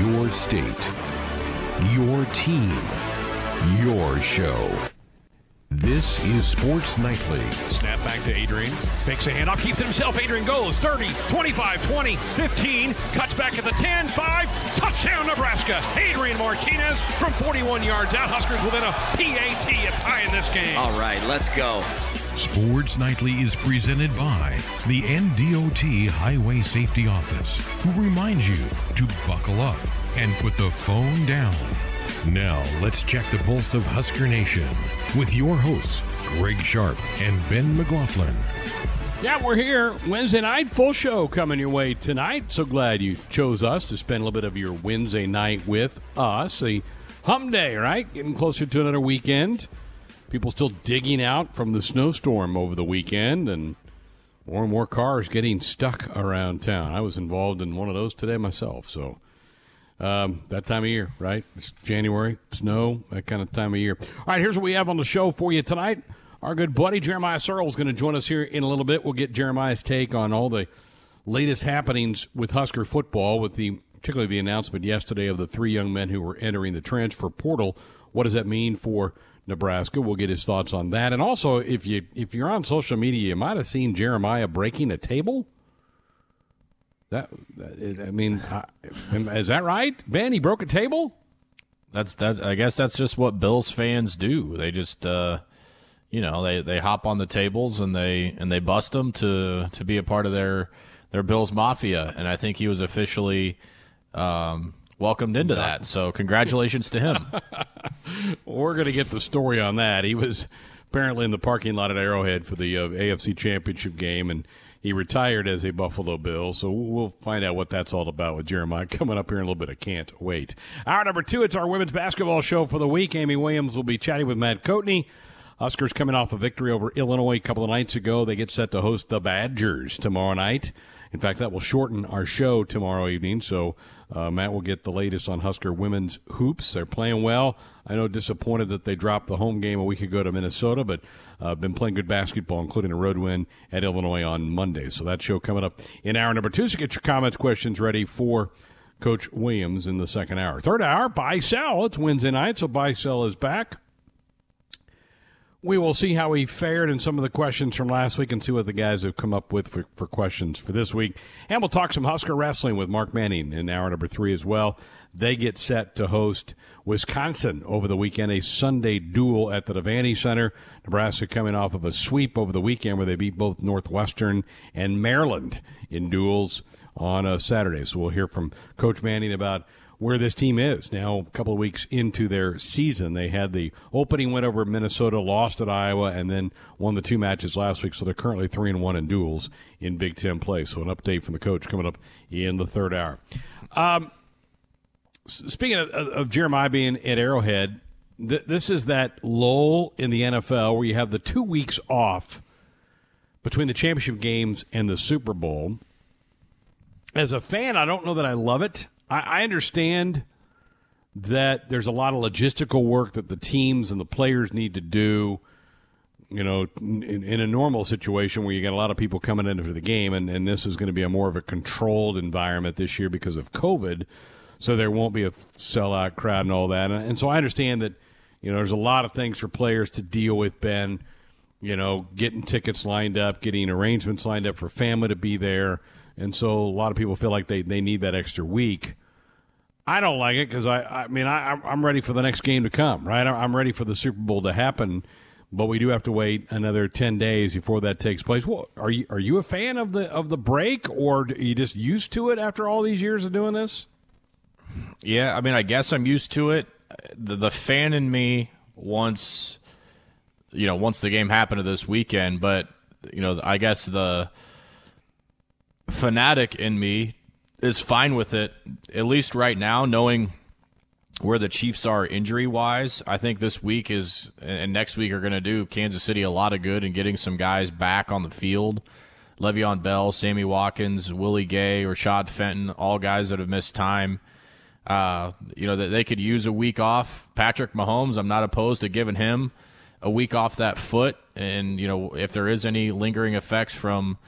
Your state, your team, your show. This is Sports Nightly. Snap back to Adrian. Fakes a handoff. Keeps it himself. Adrian goes 30, 25, 20, 15. Cuts back at the 10, 5. Touchdown, Nebraska. Adrian Martinez from 41 yards out. Huskers within a PAT of in this game. All right, let's go. Sports Nightly is presented by the NDOT Highway Safety Office, who reminds you to buckle up and put the phone down. Now, let's check the pulse of Husker Nation with your hosts, Greg Sharp and Ben McLaughlin. Yeah, we're here. Wednesday night, full show coming your way tonight. So glad you chose us to spend a little bit of your Wednesday night with us. The hump day, right? Getting closer to another weekend. People still digging out from the snowstorm over the weekend, and more and more cars getting stuck around town. I was involved in one of those today myself, so um, that time of year, right? It's January, snow, that kind of time of year. All right, here's what we have on the show for you tonight. Our good buddy Jeremiah Sirles is going to join us here in a little bit. We'll get Jeremiah's take on all the latest happenings with Husker football, with the particularly the announcement yesterday of the three young men who were entering the transfer portal. What does that mean for Nebraska? We'll get his thoughts on that. And also, if you if you're on social media, you might have seen Jeremiah breaking a table. That, I mean, is that right, Ben? He broke a table. That's that. I guess that's just what Bills fans do. They just, uh, you know, they, they hop on the tables and they and they bust them to to be a part of their their Bills mafia. And I think he was officially um, welcomed into that. So congratulations to him. We're going to get the story on that. He was apparently in the parking lot at Arrowhead for the uh, AFC Championship game and he retired as a Buffalo Bill, so we'll find out what that's all about with Jeremiah coming up here in a little bit. I can't wait. Hour number two, it's our women's basketball show for the week. Amy Williams will be chatting with Matt Coatney. Huskers coming off a victory over Illinois a couple of nights ago. They get set to host the Badgers tomorrow night. In fact, that will shorten our show tomorrow evening. So uh, Matt will get the latest on Husker women's hoops. They're playing well. I know disappointed that they dropped the home game a week ago to Minnesota, but uh, been playing good basketball, including a road win at Illinois on Monday. So that show coming up in hour number two. So get your comments, questions ready for Coach Williams in the second hour. Third hour, buy sell. It's Wednesday night, so buy sell is back. We will see how he fared in some of the questions from last week and see what the guys have come up with for, for questions for this week. And we'll talk some Husker wrestling with Mark Manning in hour number three as well. They get set to host Wisconsin over the weekend, a Sunday duel at the Devaney Center. Nebraska coming off of a sweep over the weekend where they beat both Northwestern and Maryland in duels on a Saturday. So we'll hear from Coach Manning about where this team is now a couple of weeks into their season. They had the opening win over Minnesota, lost at Iowa, and then won the two matches last week. So they're currently three and one in duels in Big Ten play. So an update from the coach coming up in the third hour. Um, speaking of, of, Jeremiah being at Arrowhead, th- this is that lull in the NFL where you have the two weeks off between the championship games and the Super Bowl. As a fan, I don't know that I love it. I, I understand that there's a lot of logistical work that the teams and the players need to do. You know, in, in, a normal situation where you got a lot of people coming into the game, and, and this is going to be a more of a controlled environment this year because of COVID, so there won't be a sellout crowd and all that. And, and so I understand that, you know, there's a lot of things for players to deal with, Ben. You know, getting tickets lined up, getting arrangements lined up for family to be there. And so a lot of people feel like they, they need that extra week. I don't like it because I, I mean, I, I'm ready for the next game to come, right? I'm ready for the Super Bowl to happen, but we do have to wait another ten days before that takes place. Well, are you are you a fan of the of the break, or are you just used to it after all these years of doing this? Yeah, I mean, I guess I'm used to it. The, the fan in me wants, you know, once the game happened this weekend, but you know, I guess the fanatic in me is fine with it, at least right now, knowing where the Chiefs are injury wise. I think this week is and next week are going to do Kansas City a lot of good in getting some guys back on the field. Le'Veon Bell, Sammy Watkins, Willie Gay, Rashad Fenton, all guys that have missed time. Uh, you know that they could use a week off. Patrick Mahomes, I'm not opposed to giving him a week off that foot, and you know if there is any lingering effects from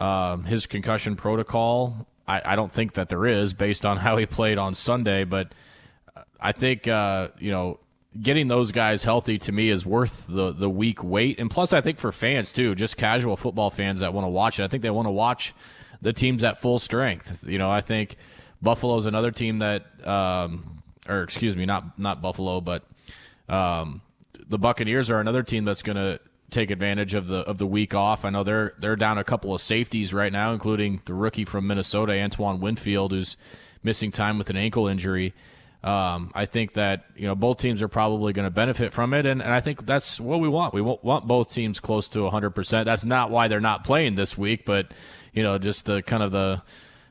um, his concussion protocol, I, I don't think that there is based on how he played on Sunday. But I think uh, you know getting those guys healthy to me is worth the the week wait. And plus, I think for fans too, just casual football fans that want to watch it, I think they want to watch the teams at full strength. You know, I think Buffalo's another team that, um, or excuse me, not not Buffalo, but um, the Buccaneers are another team that's going to take advantage of the of the week off. I know they're they're down a couple of safeties right now, including the rookie from Minnesota, Antoine Winfield, who's missing time with an ankle injury. Um, I think that you know both teams are probably going to benefit from it, and, and I think that's what we want. We want both teams close to 100. percent That's not why they're not playing this week, but you know just the kind of the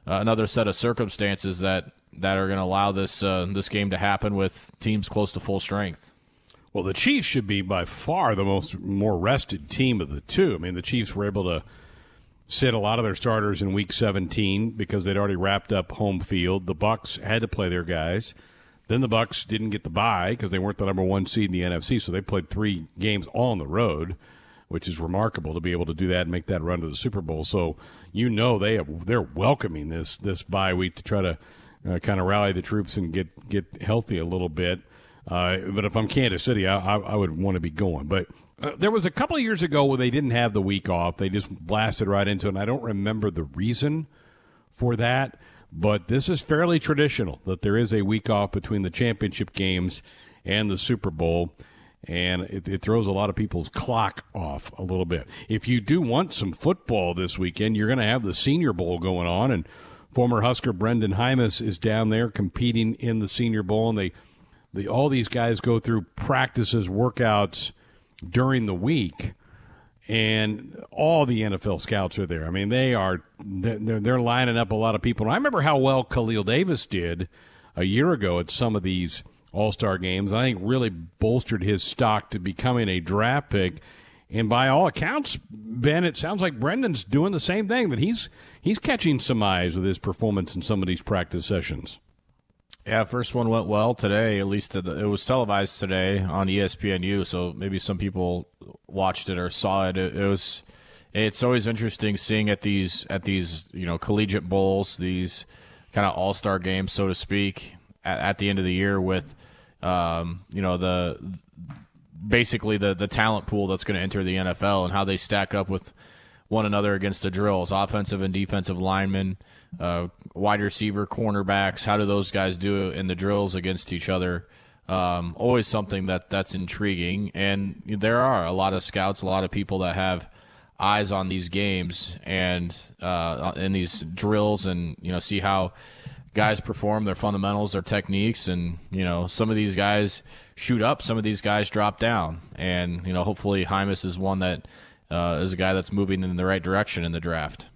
uh, another set of circumstances that that are going to allow this uh, this game to happen with teams close to full strength. Well, the Chiefs should be by far the most more rested team of the two. I mean, the Chiefs were able to sit a lot of their starters in Week 17 because they'd already wrapped up home field. The Bucks had to play their guys. Then the Bucks didn't get the bye because they weren't the number one seed in the NFC, so they played three games on the road, which is remarkable to be able to do that and make that run to the Super Bowl. So you know they have they're welcoming this this bye week to try to uh, kind of rally the troops and get get healthy a little bit. Uh, but if I'm Kansas City, I, I, I would want to be going. But uh, there was a couple of years ago where they didn't have the week off; they just blasted right into it. And I don't remember the reason for that. But this is fairly traditional that there is a week off between the championship games and the Super Bowl. And it, it, throws a lot of people's clock off a little bit. If you do want some football this weekend, you're going to have the Senior Bowl going on. And former Husker Brenden Jaimes is down there competing in the Senior Bowl. And they, they all these guys go through practices, workouts during the week and all the NFL scouts are there. I mean, they are they're, they're lining up a lot of people. And I remember how well Khalil Davis did a year ago at some of these All Star games. I think really bolstered his stock to becoming a draft pick. And by all accounts, Ben, it sounds like Brenden's doing the same thing. That he's he's catching some eyes with his performance in some of these practice sessions. Yeah, first one went well today. At least it was televised today on ESPNU, so maybe some people watched it or saw it. It, it was. It's always interesting seeing at these at these you know collegiate bowls, these kind of all star games, so to speak, at, at, the end of the year with um, you know the basically the the talent pool that's going to enter the NFL and how they stack up with one another against the drills, offensive and defensive linemen uh, wide receiver, cornerbacks. How do those guys do in the drills against each other? Um, always something that that's intriguing, and there are a lot of scouts, a lot of people that have eyes on these games and uh, in these drills, and you know see how guys perform, their fundamentals, their techniques, and you know some of these guys shoot up, some of these guys drop down, and you know hopefully Jaimes is one that uh, is a guy that's moving in the right direction in the draft.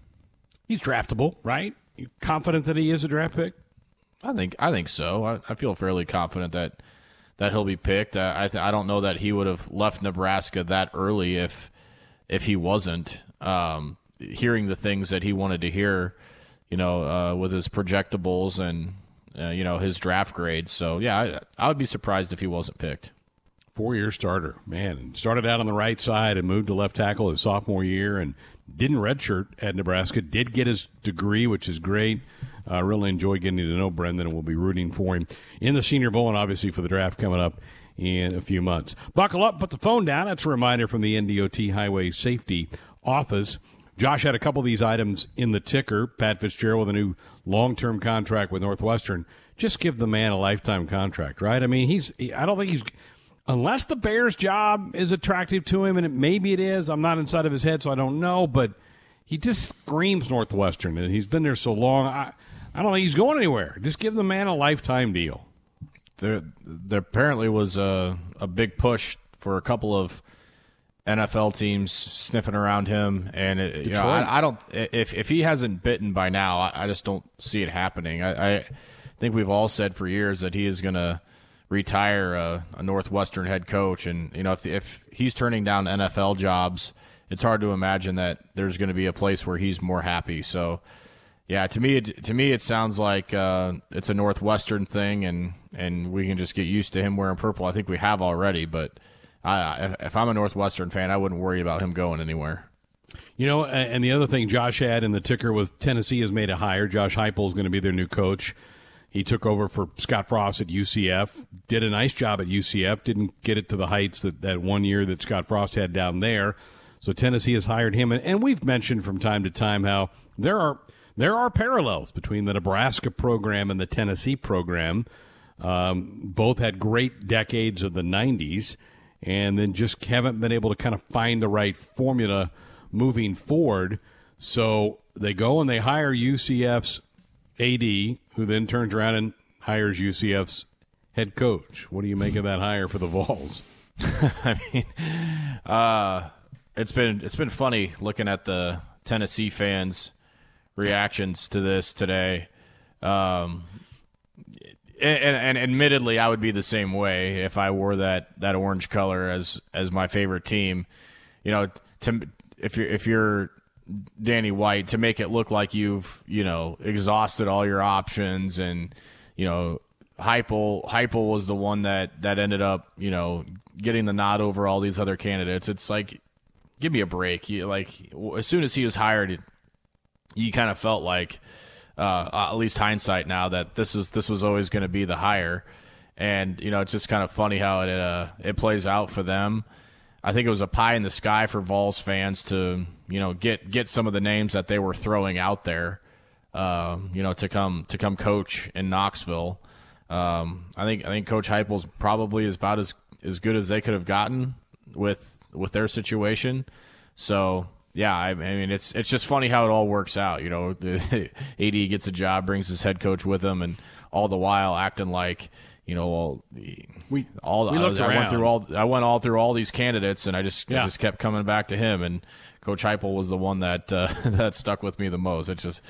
He's draftable, right? You confident that he is a draft pick? I think I think so. I, I feel fairly confident that that he'll be picked. I I, th- I, don't know that he would have left Nebraska that early if if he wasn't. Um, hearing the things that he wanted to hear, you know, uh, with his projectables and uh, you know his draft grades. So yeah, I, I would be surprised if he wasn't picked. Four year starter, man. Started out on the right side and moved to left tackle his sophomore year and didn't redshirt at Nebraska. Did get his degree, which is great. I uh, really enjoy getting to know Brenden, and we'll be rooting for him in the Senior Bowl and obviously for the draft coming up in a few months. Buckle up, put the phone down. That's a reminder from the NDOT Highway Safety Office. Josh had a couple of these items in the ticker. Pat Fitzgerald with a new long-term contract with Northwestern. Just give the man a lifetime contract, right? I mean, he's. I don't think he's unless the Bears job is attractive to him, and it, maybe it is. I'm not inside of his head, so I don't know. But he just screams Northwestern, and he's been there so long. I, I don't think he's going anywhere. Just give the man a lifetime deal. There, there apparently was a, a big push for a couple of NFL teams sniffing around him, and it, you know, I, I, don't. If if he hasn't bitten by now, I, I just don't see it happening. I, I think we've all said for years that he is going to retire a, a, Northwestern head coach, and you know if if he's turning down NFL jobs, it's hard to imagine that there's going to be a place where he's more happy. So, yeah, to me, it, to me, it sounds like uh, it's a Northwestern thing, and and we can just get used to him wearing purple. I think we have already, but I, if I'm a Northwestern fan, I wouldn't worry about him going anywhere. You know, and the other thing Josh had in the ticker was Tennessee has made a hire. Josh Heupel is going to be their new coach. He took over for Scott Frost at UCF, did a nice job at UCF, didn't get it to the heights that, that one year that Scott Frost had down there. So Tennessee has hired him, and, and we've mentioned from time to time how there are there are parallels between the Nebraska program and the Tennessee program. Um, both had great decades of the '90s, and then just haven't been able to kind of find the right formula moving forward. So they go and they hire UCF's AD, who then turns around and hires UCF's head coach. What do you make of that hire for the Vols? I mean, uh, it's been it's been funny looking at the Tennessee fans' reactions to this today. Um, and, and, admittedly, I would be the same way if I wore that, that orange color as as my favorite team. You know, to if you're if you're Danny White to make it look like you've you know exhausted all your options and you know Heupel Heupel was the one that that ended up you know getting the nod over all these other candidates. It's like give me a break. You, like as soon as he was hired, you kind of felt like uh, at least hindsight now that this is this was always going to be the hire. And you know it's just kind of funny how it uh, it plays out for them. I think it was a pie in the sky for Vols fans to you know get get some of the names that they were throwing out there, uh, you know, to come to come coach in Knoxville. Um, I think I think Coach Heupel's probably about as as good as they could have gotten with with their situation. So yeah, I, I, mean it's it's just funny how it all works out. You know, AD gets a job, brings his head coach with him, and all the while acting like you know, all we all we looked I, I went through all I went all through all these candidates, and I just yeah. I just kept coming back to him. And Coach Heupel was the one that uh, that stuck with me the most. It's just.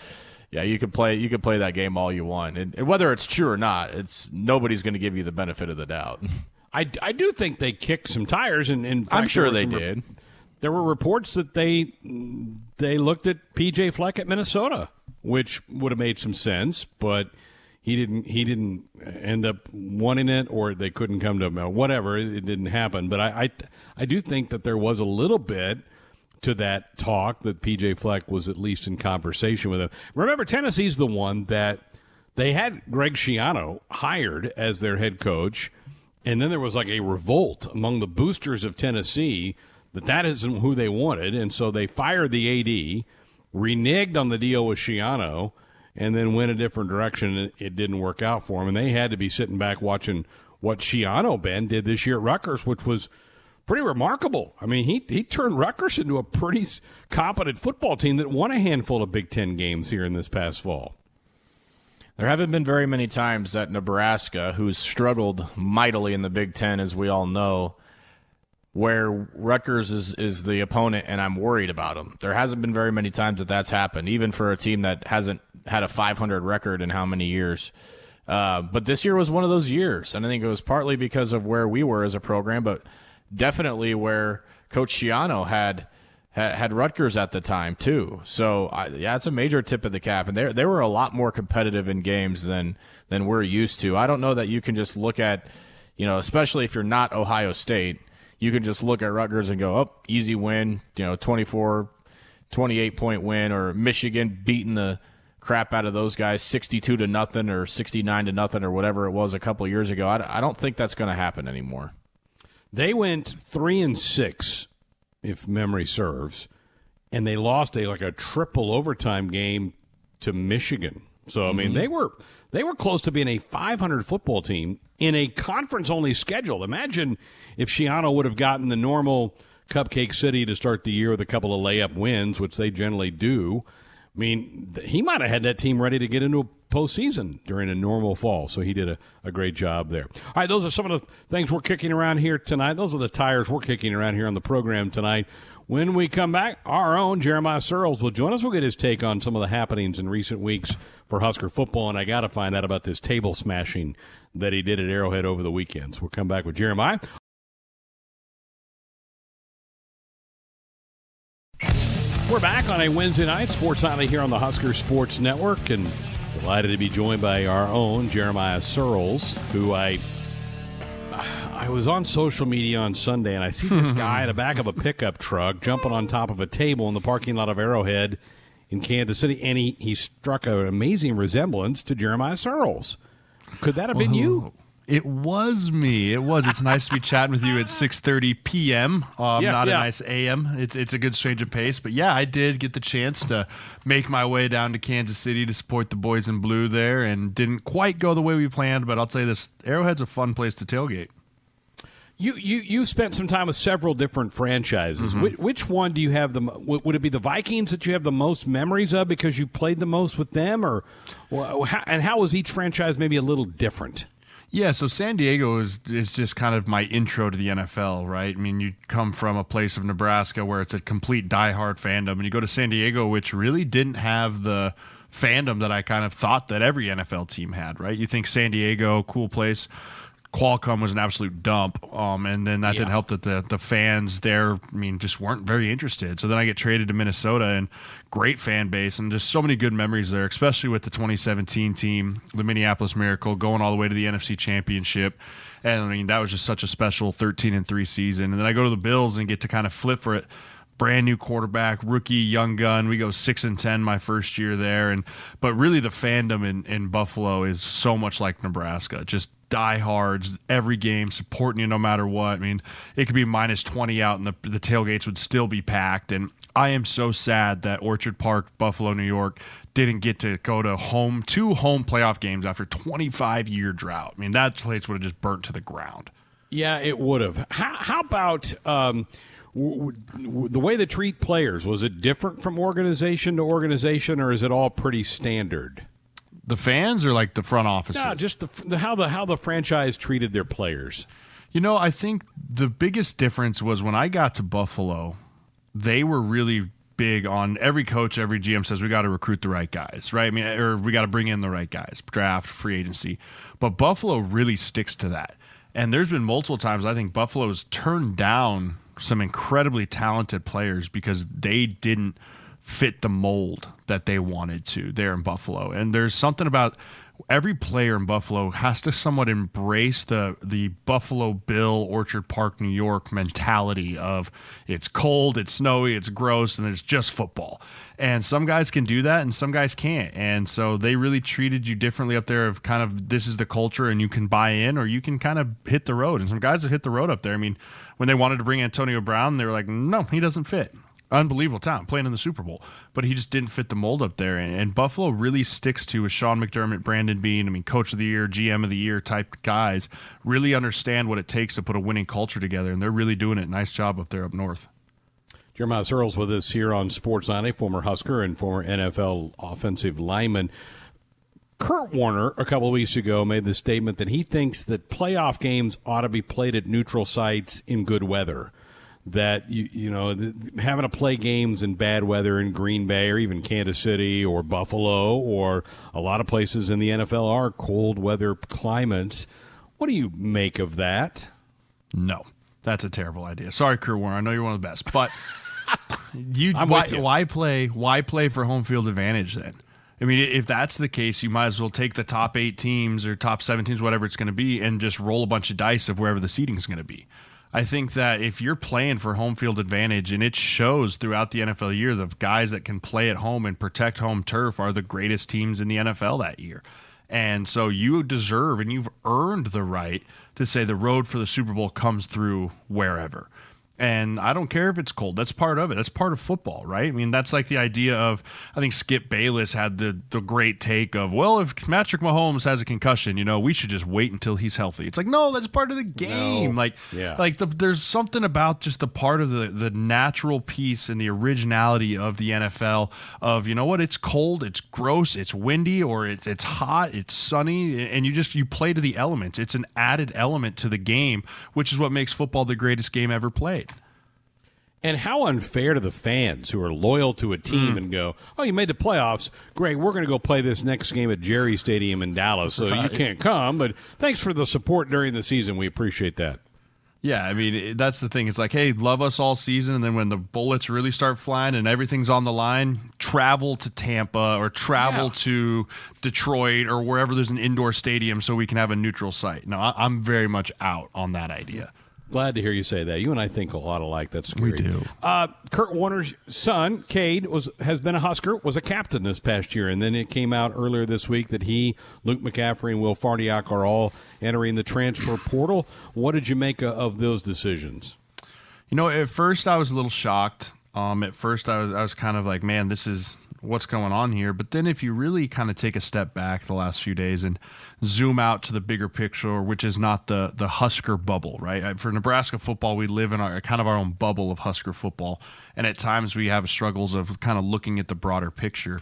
Yeah, you could play. You could play that game all you want, and, and whether it's true or not, it's nobody's going to give you the benefit of the doubt. I, I do think they kicked some tires, and, and I'm sure they did. there were reports that they they looked at PJ Fleck at Minnesota, which would have made some sense, but he didn't he didn't end up wanting it or they couldn't come to whatever it, didn't happen. But I, I, I do think that there was a little bit to that talk that PJ Fleck was at least in conversation with him. Remember Tennessee's the one that they had Greg Schiano hired as their head coach and then there was like a revolt among the boosters of Tennessee that that isn't who they wanted and so they fired the AD reneged on the deal with Schiano and then went a different direction. It didn't work out for him, and they had to be sitting back watching what Schiano Ben did this year at Rutgers, which was pretty remarkable. I mean, he he turned Rutgers into a pretty competent football team that won a handful of Big Ten games here in this past fall. There haven't been very many times that Nebraska, who's struggled mightily in the Big Ten, as we all know, where Rutgers is, is the opponent and I'm worried about them. There hasn't been very many times that that's happened, even for a team that hasn't had a 500 record in how many years. Uh, but this year was one of those years, and I think it was partly because of where we were as a program, but definitely where Coach Schiano had had Rutgers at the time too. So I, yeah, it's a major tip of the cap, and they they were a lot more competitive in games than than we're used to. I don't know that you can just look at, you know, especially if you're not Ohio State you can just look at Rutgers and go, oh, easy win, you know, 24, 28 point win, or Michigan beating the crap out of those guys 62 to nothing or 69 to nothing or whatever it was a couple years ago. I, I don't think that's going to happen anymore. They went three and six, if memory serves, and they lost a like a triple overtime game to Michigan. So I mean, mm-hmm. they were they were close to being a 500 football team in a conference only schedule. Imagine if Schiano would have gotten the normal Cupcake City to start the year with a couple of layup wins, which they generally do. I mean, he might have had that team ready to get into a postseason during a normal fall. So he did a, a great job there. All right, those are some of the things we're kicking around here tonight. Those are the tires we're kicking around here on the program tonight. When we come back, our own Jeremiah Sirles will join us. We'll get his take on some of the happenings in recent weeks for Husker football, and I got to find out about this table smashing that he did at Arrowhead over the weekends. We'll come back with Jeremiah. We're back on a Wednesday night, Sports Nightly here on the Husker Sports Network, and delighted to be joined by our own Jeremiah Sirles, who I I was on social media on Sunday and I see this guy in the back of a pickup truck jumping on top of a table in the parking lot of Arrowhead in Kansas City, and he, he struck an amazing resemblance to Jeremiah Sirles. Could that have been you? It was me. It was. It's nice to be chatting with you at 6:30 p.m. Um, Yeah, not yeah. a nice a.m. It's it's a good change of pace, but yeah, I did get the chance to make my way down to Kansas City to support the boys in blue there, and didn't quite go the way we planned. But I'll tell you this: Arrowhead's a fun place to tailgate. You you you spent some time with several different franchises. Which, which one do you have the? Would would it be the Vikings that you have the most memories of because you played the most with them, or, or how, and how was each franchise maybe a little different? Yeah, so San Diego is is just kind of my intro to the NFL, right? I mean, you come from a place of Nebraska where it's a complete diehard fandom, and you go to San Diego, which really didn't have the fandom that I kind of thought that every NFL team had, right? You think San Diego, cool place. Qualcomm was an absolute dump, um, and then that didn't help that the the fans there, I mean, just weren't very interested. So then I get traded to Minnesota, and great fan base, and just so many good memories there, especially with the 2017 team, the Minneapolis Miracle, going all the way to the NFC Championship, and I mean that was just such a special 13 and three season. And then I go to the Bills and get to kind of flip for it brand new quarterback, rookie, young gun. We go six and ten my first year there, and but really the fandom in, in Buffalo is so much like Nebraska. Just diehards every game supporting you no matter what. I mean, it could be minus twenty out, and the the tailgates would still be packed. And I am so sad that Orchard Park, Buffalo, New York. Didn't get to go to home two home playoff games after 25 year drought. I mean that place would have just burnt to the ground. Yeah, it would have. How, how about um, w- w- the way they treat players? Was it different from organization to organization, or is it all pretty standard? The fans are like the front offices. No, just the, the how the how the franchise treated their players. You know, I think the biggest difference was when I got to Buffalo, they were really big on every coach, every GM says we got to recruit the right guys, right? I mean, or we got to bring in the right guys, draft, free agency. But Buffalo really sticks to that. And there's been multiple times I think Buffalo's turned down some incredibly talented players because they didn't fit the mold that they wanted to there in Buffalo. And there's something about every player in Buffalo has to somewhat embrace the the Buffalo Bill Orchard Park New York mentality of it's cold, it's snowy, it's gross and it's just football. And some guys can do that and some guys can't. And so they really treated you differently up there of kind of this is the culture and you can buy in or you can kind of hit the road. And some guys have hit the road up there. I mean, when they wanted to bring Antonio Brown, they were like, "No, he doesn't fit." Unbelievable talent playing in the Super Bowl, but he just didn't fit the mold up there. And, and Buffalo really sticks to with Sean McDermott, Brandon Beane, I mean, coach of the year, GM of the year type guys, really understand what it takes to put a winning culture together. And they're really doing it. Nice job up there up north. Jeremiah Sirles with us here on Sports a former Husker and former NFL offensive lineman. Kurt Warner, a couple of weeks ago, made the statement that he thinks that playoff games ought to be played at neutral sites in good weather. That you you know having to play games in bad weather in Green Bay or even Kansas City or Buffalo or a lot of places in the NFL are cold weather climates. What do you make of that? No, that's a terrible idea. Sorry, Kurt Warner. I know you're one of the best, but you why, you. why play why play for home field advantage then? I mean, if that's the case, you might as well take the top eight teams or top seven teams, whatever it's going to be, and just roll a bunch of dice of wherever the seating is going to be. I think that if you're playing for home field advantage, and it shows throughout the NFL year, the guys that can play at home and protect home turf are the greatest teams in the NFL that year. And so you deserve and you've earned the right to say the road for the Super Bowl comes through wherever. And I don't care if it's cold. That's part of it. That's part of football, right? I mean, that's like the idea of I think Skip Bayless had the the great take of, well, if Patrick Mahomes has a concussion, you know, we should just wait until he's healthy. It's like, no, that's part of the game. No. Like Yeah. like the, there's something about just the part of the the natural piece and the originality of the NFL of, you know what, it's cold, it's gross, it's windy or it's it's hot, it's sunny and you just you play to the elements. It's an added element to the game, which is what makes football the greatest game ever played. And how unfair to the fans who are loyal to a team Mm. and go, "Oh, you made the playoffs. Great. We're going to go play this next game at Jerry Stadium in Dallas. So you can't come, but thanks for the support during the season. We appreciate that." Yeah, I mean that's the thing. It's like, hey, love us all season, and then when the bullets really start flying and everything's on the line, travel to Tampa or travel Yeah. to Detroit or wherever there's an indoor stadium so we can have a neutral site. No, I'm very much out on that idea. Glad to hear you say that. You and I think a lot alike. That's scary. We do. Uh, Kurt Warner's son, Cade, was has been a Husker, was a captain this past year, and then it came out earlier this week that he, Luke McCaffrey, and Will Farniok are all entering the transfer portal. What did you make of, of those decisions? You know, at first I was a little shocked. Um, at first I was I was kind of like, man, this is what's going on here. But then if you really kind of take a step back the last few days and zoom out to the bigger picture, which is not the the Husker bubble, right? For Nebraska football, we live in our kind of our own bubble of Husker football, and at times we have struggles of kind of looking at the broader picture.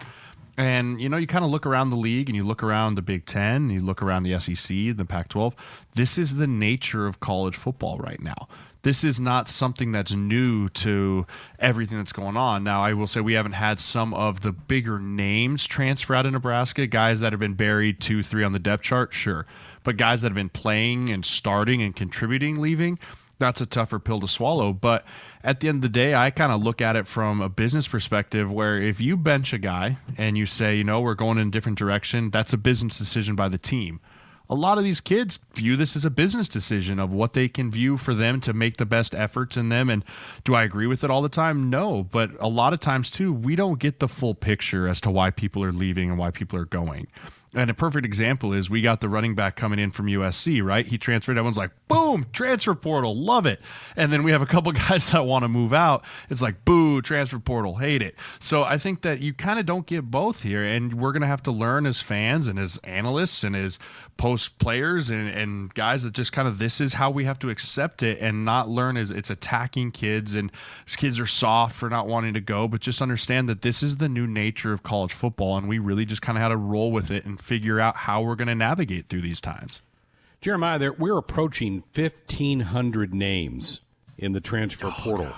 And you know, you kind of look around the league and you look around the Big Ten, you look around the SEC, the Pac 12. This is the nature of college football right now. This is not something that's new to everything that's going on. Now, I will say we haven't had some of the bigger names transfer out of Nebraska, guys that have been buried two, three on the depth chart, sure. But guys that have been playing and starting and contributing leaving, that's a tougher pill to swallow. But at the end of the day, I kind of look at it from a business perspective where if you bench a guy and you say, you know, we're going in a different direction, that's a business decision by the team. A lot of these kids view this as a business decision of what they can view for them to make the best efforts in them. And do I agree with it all the time? No. But a lot of times, too, we don't get the full picture as to why people are leaving and why people are going. And a perfect example is we got the running back coming in from USC, right? He transferred. Everyone's like, boom, transfer portal, love it. And then we have a couple guys that want to move out. It's like, boo, transfer portal, hate it. So I think that you kind of don't get both here. And we're going to have to learn as fans and as analysts and as post players and, and guys that just kind of this is how we have to accept it and not learn as it's attacking kids and kids are soft for not wanting to go, but just understand that this is the new nature of college football. And we really just kind of had to roll with it and figure out how we're going to navigate through these times. Jeremiah, there, we're approaching 1,500 names in the transfer oh, portal.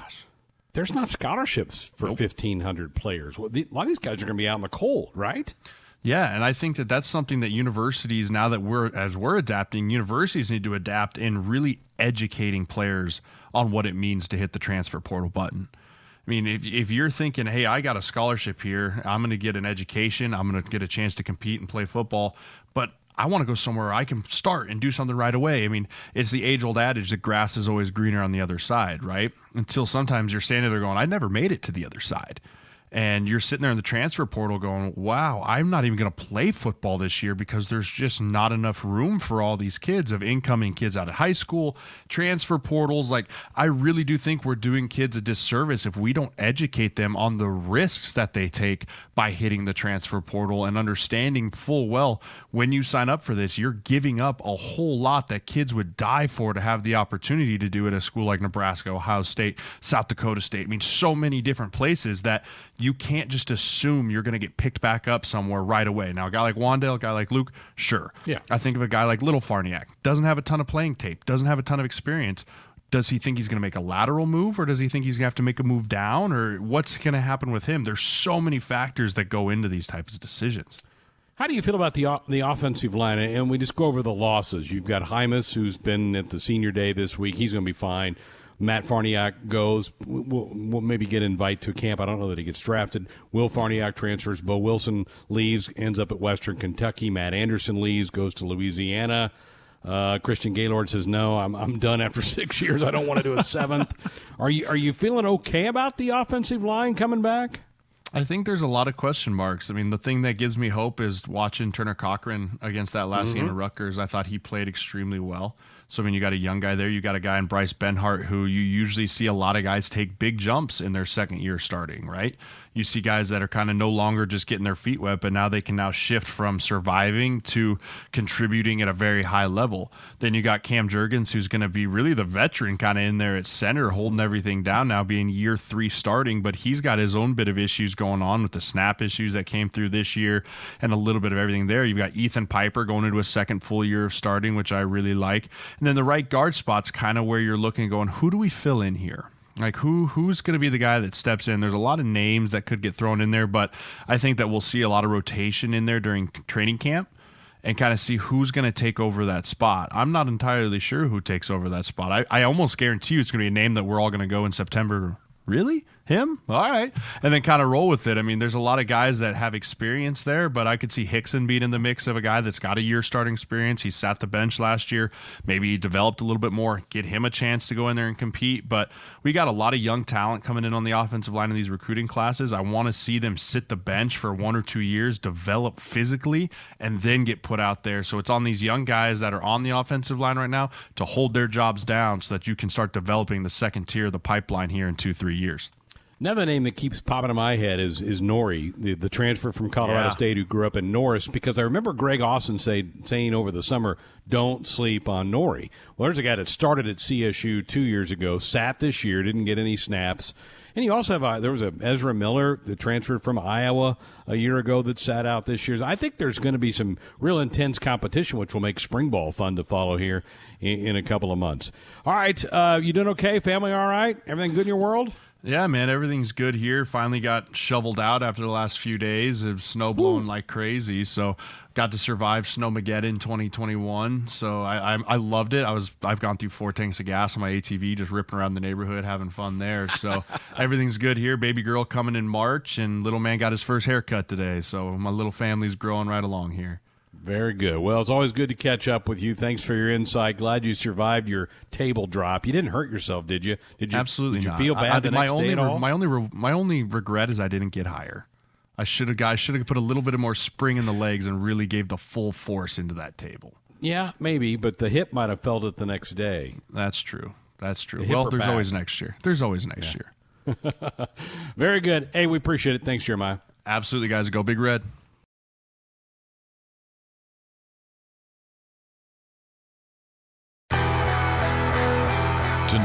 There's not scholarships for 1,500 players. Well, the, a lot of these guys are going to be out in the cold, right? Yeah, and I think that that's something that universities now that we're as we're adapting, universities need to adapt in really educating players on what it means to hit the transfer portal button. I mean, if if you're thinking, "Hey, I got a scholarship here. I'm going to get an education. I'm going to get a chance to compete and play football, but I want to go somewhere I can start and do something right away." I mean, it's the age-old adage that grass is always greener on the other side, right? Until sometimes you're standing there going, "I never made it to the other side." And you're sitting there in the transfer portal going, wow, I'm not even going to play football this year because there's just not enough room for all these kids of incoming kids out of high school, transfer portals. Like, I really do think we're doing kids a disservice if we don't educate them on the risks that they take by hitting the transfer portal and understanding full well when you sign up for this, you're giving up a whole lot that kids would die for to have the opportunity to do at a school like Nebraska, Ohio State, South Dakota State. I mean, so many different places that you can't just assume you're going to get picked back up somewhere right away. Now, a guy like Wan'Dale, a guy like Luke, sure. Yeah. I think of a guy like Little Farniok, doesn't have a ton of playing tape, doesn't have a ton of experience. Does he think he's going to make a lateral move or does he think he's going to have to make a move down or what's going to happen with him? There's so many factors that go into these types of decisions. How do you feel about the the offensive line? And we just go over the losses. You've got Jaimes, who's been at the senior day this week. He's going to be fine. Matt Farniok goes. We'll, we'll maybe get an invite to camp. I don't know that he gets drafted. Will Farniok transfers. Boe Wilson leaves, ends up at Western Kentucky. Matt Anderson leaves, goes to Louisiana. Uh, Christian Gaylord says, "No, I'm I'm done after six years. I don't want to do a seventh. are you are you feeling okay about the offensive line coming back? I think there's a lot of question marks. I mean, the thing that gives me hope is watching Turner Corcoran against that last game mm-hmm. of Rutgers. I thought he played extremely well. So, I mean, you got a young guy there. You got a guy in Bryce Benhart who you usually see a lot of guys take big jumps in their second year starting, right? You see guys that are kind of no longer just getting their feet wet, but now they can now shift from surviving to contributing at a very high level. Then you got Cam Jurgens, who's going to be really the veteran kind of in there at center, holding everything down now, being year three starting, but he's got his own bit of issues going on with the snap issues that came through this year and a little bit of everything there. You've got Ethan Piper going into a second full year of starting, which I really like. And then the right guard spot's kind of where you're looking, going, who do we fill in here? Like who who's going to be the guy that steps in? There's a lot of names that could get thrown in there, but I think that we'll see a lot of rotation in there during training camp. and kind of see who's going to take over that spot. I'm not entirely sure who takes over that spot. I, I almost guarantee you it's going to be a name that we're all going to go in September. Really? Him? All right. And then kind of roll with it. I mean, there's a lot of guys that have experience there, but I could see Hixson being in the mix of a guy that's got a year starting experience. He sat the bench last year. Maybe he developed a little bit more, get him a chance to go in there and compete. But we got a lot of young talent coming in on the offensive line in these recruiting classes. I want to see them sit the bench for one or two years, develop physically, and then get put out there. So it's on these young guys that are on the offensive line right now to hold their jobs down so that you can start developing the second tier of the pipeline here in two, three years. Another name that keeps popping in my head is is Nouri, the, the transfer from Colorado Yeah. State who grew up in Norris, because I remember Greg Austin say, saying over the summer, don't sleep on Nouri. Well, there's a guy that started at CSU two years ago, sat this year, didn't get any snaps. And you also have a, there was a Ezra Miller that transferred from Iowa a year ago that sat out this year. I think there's going to be some real intense competition, which will make spring ball fun to follow here in, in a couple of months. All right, uh, you doing okay? Family all right? Everything good in your world? Yeah, man, everything's good here. Finally got shoveled out after the last few days of snow blowing like crazy. So got to survive Snowmageddon 2021. So I, I I loved it. I was I've gone through four tanks of gas on my ATV, just ripping around the neighborhood, having fun there. So everything's good here. Baby girl coming in March, and little man got his first haircut today. So my little family's growing right along here. Very good. Well, it's always good to catch up with you. Thanks for your insight. Glad you survived your table drop. You didn't hurt yourself, did you? Did you? Absolutely Did you not. feel bad I- the my next only day at re- all? my only re- my only regret is I didn't get higher. I should have I should have put a little bit of more spring in the legs and really gave the full force into that table. yeah, maybe, but the hip might have felt it the next day. That's true. That's true. hip Well, there's back? always next year. There's always next year. Very good. Hey, we appreciate it. Thanks, Jeremiah. Absolutely, guys. Go Big Red.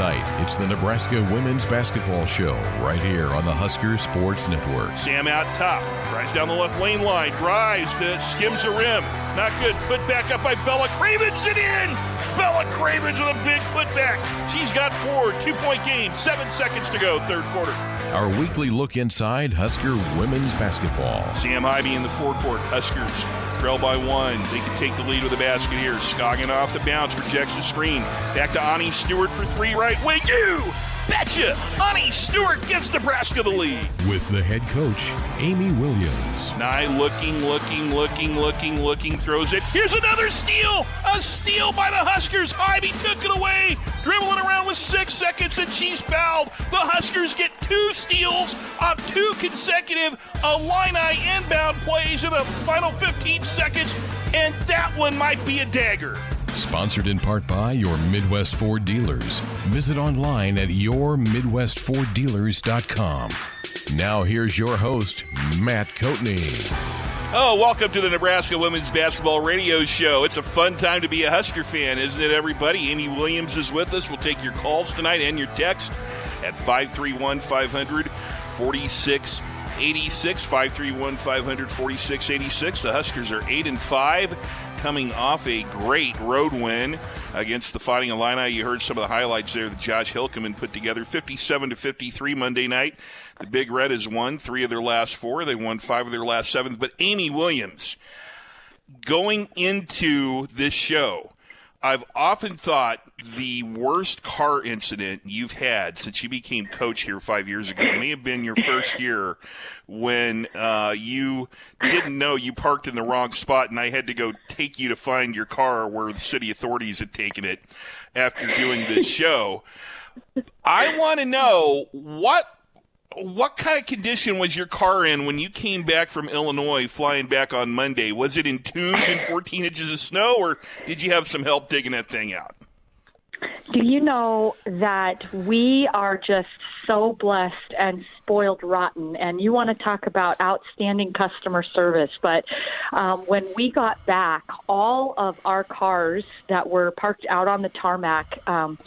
It's the Nebraska Women's Basketball Show right here on the Husker Sports Network. Sam out top, drives down the left lane line, drives, uh, skims the rim. Not good. Put back up by Bella Cravens and in. Bella Cravens with a big putback. She's got four, two point game, seven seconds to go, third quarter. Our weekly look inside Husker women's basketball. Sam Haiby in the forecourt. Huskers trail by one. They can take the lead with a basket here. Scoggin off the bounce, projects the screen. Back to Ani Stewart for three right wing. You betcha! Ani Stewart gets Nebraska the lead. With the head coach, Amy Williams. Nye looking, looking, looking, looking, looking, throws it. Here's another steal! A steal by the Huskers. Ivy took it away, dribbling around with six seconds, and she's fouled. The Huskers get two steals on two consecutive Illini inbound plays in the final 15 seconds, and that one might be a dagger. Sponsored in part by your Midwest Ford dealers. Visit online at yourmidwestforddealers.com. Now here's your host, Matt Coatney. Oh, welcome to the Nebraska Women's Basketball Radio Show. It's a fun time to be a Husker fan, isn't it, everybody? Amy Williams is with us. We'll take your calls tonight and your text at 531 500 4686. 531 500 4686. The Huskers are 8 and 5, coming off a great road win against the Fighting Illini. You heard some of the highlights there that Josh Hilkeman put together 57 to 53 Monday night. The Big Red has won three of their last four. They won five of their last seven. But Amy Williams, going into this show, I've often thought the worst car incident you've had since you became coach here five years ago may have been your first year when uh, you didn't know you parked in the wrong spot and I had to go take you to find your car where the city authorities had taken it after doing this show. I want to know what what kind of condition was your car in when you came back from Illinois flying back on Monday? Was it entombed in 14 inches of snow, or did you have some help digging that thing out? Do you know that we are just so blessed and spoiled rotten? And you want to talk about outstanding customer service. But um, when we got back, all of our cars that were parked out on the tarmac, um,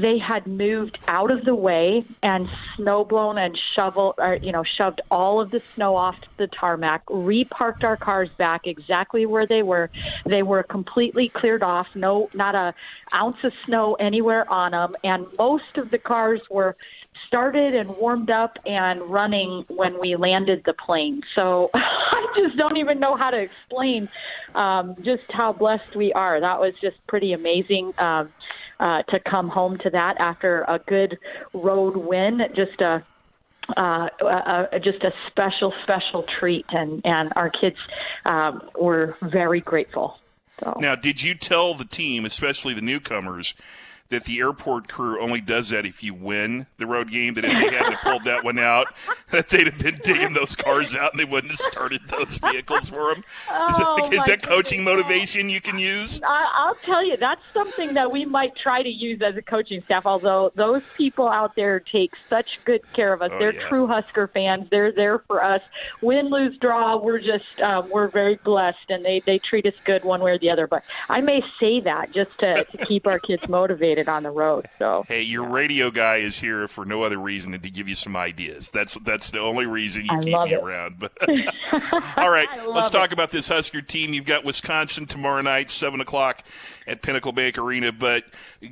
they had moved out of the way and snow blown and shovel or you know shoved all of the snow off the tarmac reparked our cars back exactly where they were. They were completely cleared off. No not a ounce of snow anywhere on them and most of the cars were started and warmed up and running when we landed the plane. So I just don't even know how to explain um, just how blessed we are. That was just pretty amazing. Um, uh, to come home to that after a good road win, just a uh, uh, just a special, special treat, and and our kids um, were very grateful. So. Now, did you tell the team, especially the newcomers, that the airport crew only does that if you win the road game. That if they hadn't pulled that one out, that they'd have been digging those cars out and they wouldn't have started those vehicles for them. Oh, is that, is that coaching goodness. motivation you can use? I, I'll tell you, that's something that we might try to use as a coaching staff. Although those people out there take such good care of us, Oh, they're yeah. true Husker fans. They're there for us. Win, lose, draw. We're just um, we're very blessed, and they they treat us good one way or the other. But I may say that just to, to keep our kids motivated on the road. So Hey, your radio guy is here for no other reason than to give you some ideas. That's that's the only reason you I keep me it. around. But all right, let's talk it. about this Husker team. You've got Wisconsin tomorrow night, seven o'clock at Pinnacle Bank Arena. But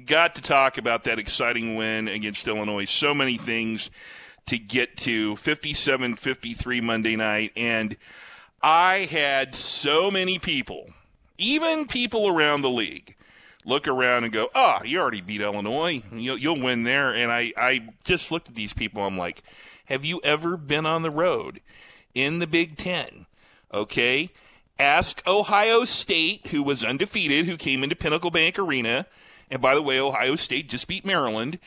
got to talk about that exciting win against Illinois. So many things to get to. 57-53 Monday night, and I had so many people, even people around the league look around and go, "Ah, you already beat Illinois. You'll, you'll win there." And I, I just looked at these people. I'm like, "Have you ever been on the road in the Big Ten? Okay, ask Ohio State, who was undefeated, who came into Pinnacle Bank Arena, and by the way, Ohio State just beat Maryland."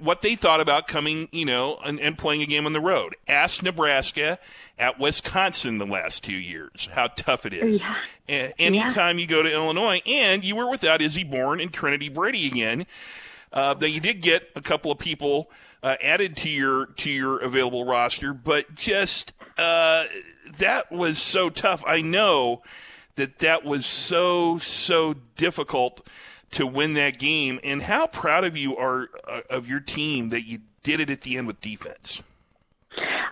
What they thought about coming, you know, and, and playing a game on the road. Ask Nebraska at Wisconsin the last two years how tough it is. A- Anytime you go to Illinois, and you were without Izzy Bourne and Trinity Brady again, uh, that you did get a couple of people uh, added to your to your available roster, but just uh, that was so tough. I know that that was so so difficult to win that game, and how proud of you are uh, of your team that you did it at the end with defense.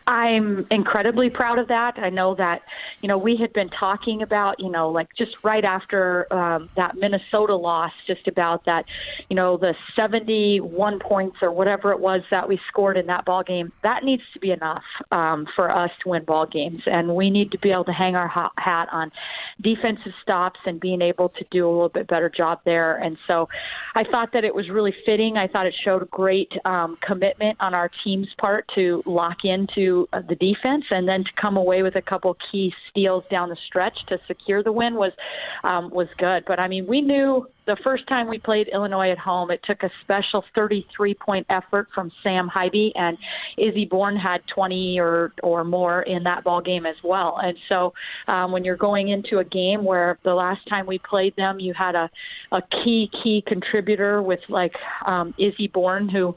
I'm incredibly proud of that. I know that, you know, we had been talking about, you know, like just right after um, that Minnesota loss, just about that, you know, the 71 points or whatever it was that we scored in that ball game. That needs to be enough um, for us to win ball games, and we need to be able to hang our hat on defensive stops and being able to do a little bit better job there. And so, I thought that it was really fitting. I thought it showed great um, commitment on our team's part to lock into the defense and then to come away with a couple key steals down the stretch to secure the win was um, was good. But I mean, we knew the first time we played Illinois at home, it took a special 33 point effort from Sam Haiby, and Izzy Bourne had 20 or or more in that ball game as well. And so, um, when you're going into a game where the last time we played them, you had a a key key contributor with like um, Izzy Bourne who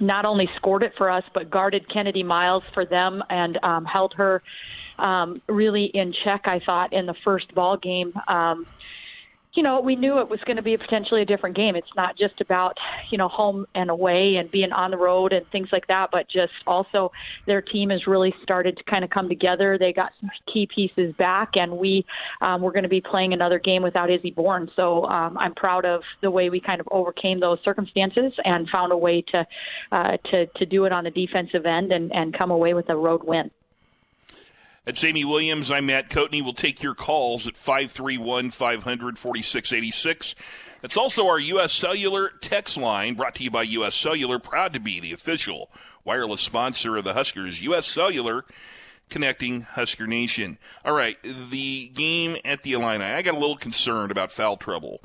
not only scored it for us, but guarded Kennedy Miles for them and um, held her um, really in check. I thought in the first ball game. Um, you know, we knew it was going to be potentially a different game. It's not just about, you know, home and away and being on the road and things like that, but just also their team has really started to kind of come together. They got some key pieces back, and we um, we're going to be playing another game without Izzy Bourne. So um, I'm proud of the way we kind of overcame those circumstances and found a way to uh, to to do it on the defensive end and and come away with a road win. That's Amy Williams. I'm Matt Coatney. We'll take your calls at 531 500 4686. That's also our U.S. Cellular text line brought to you by U.S. Cellular. Proud to be the official wireless sponsor of the Huskers. U.S. Cellular connecting Husker Nation. All right, the game at the Illini. I got a little concerned about foul trouble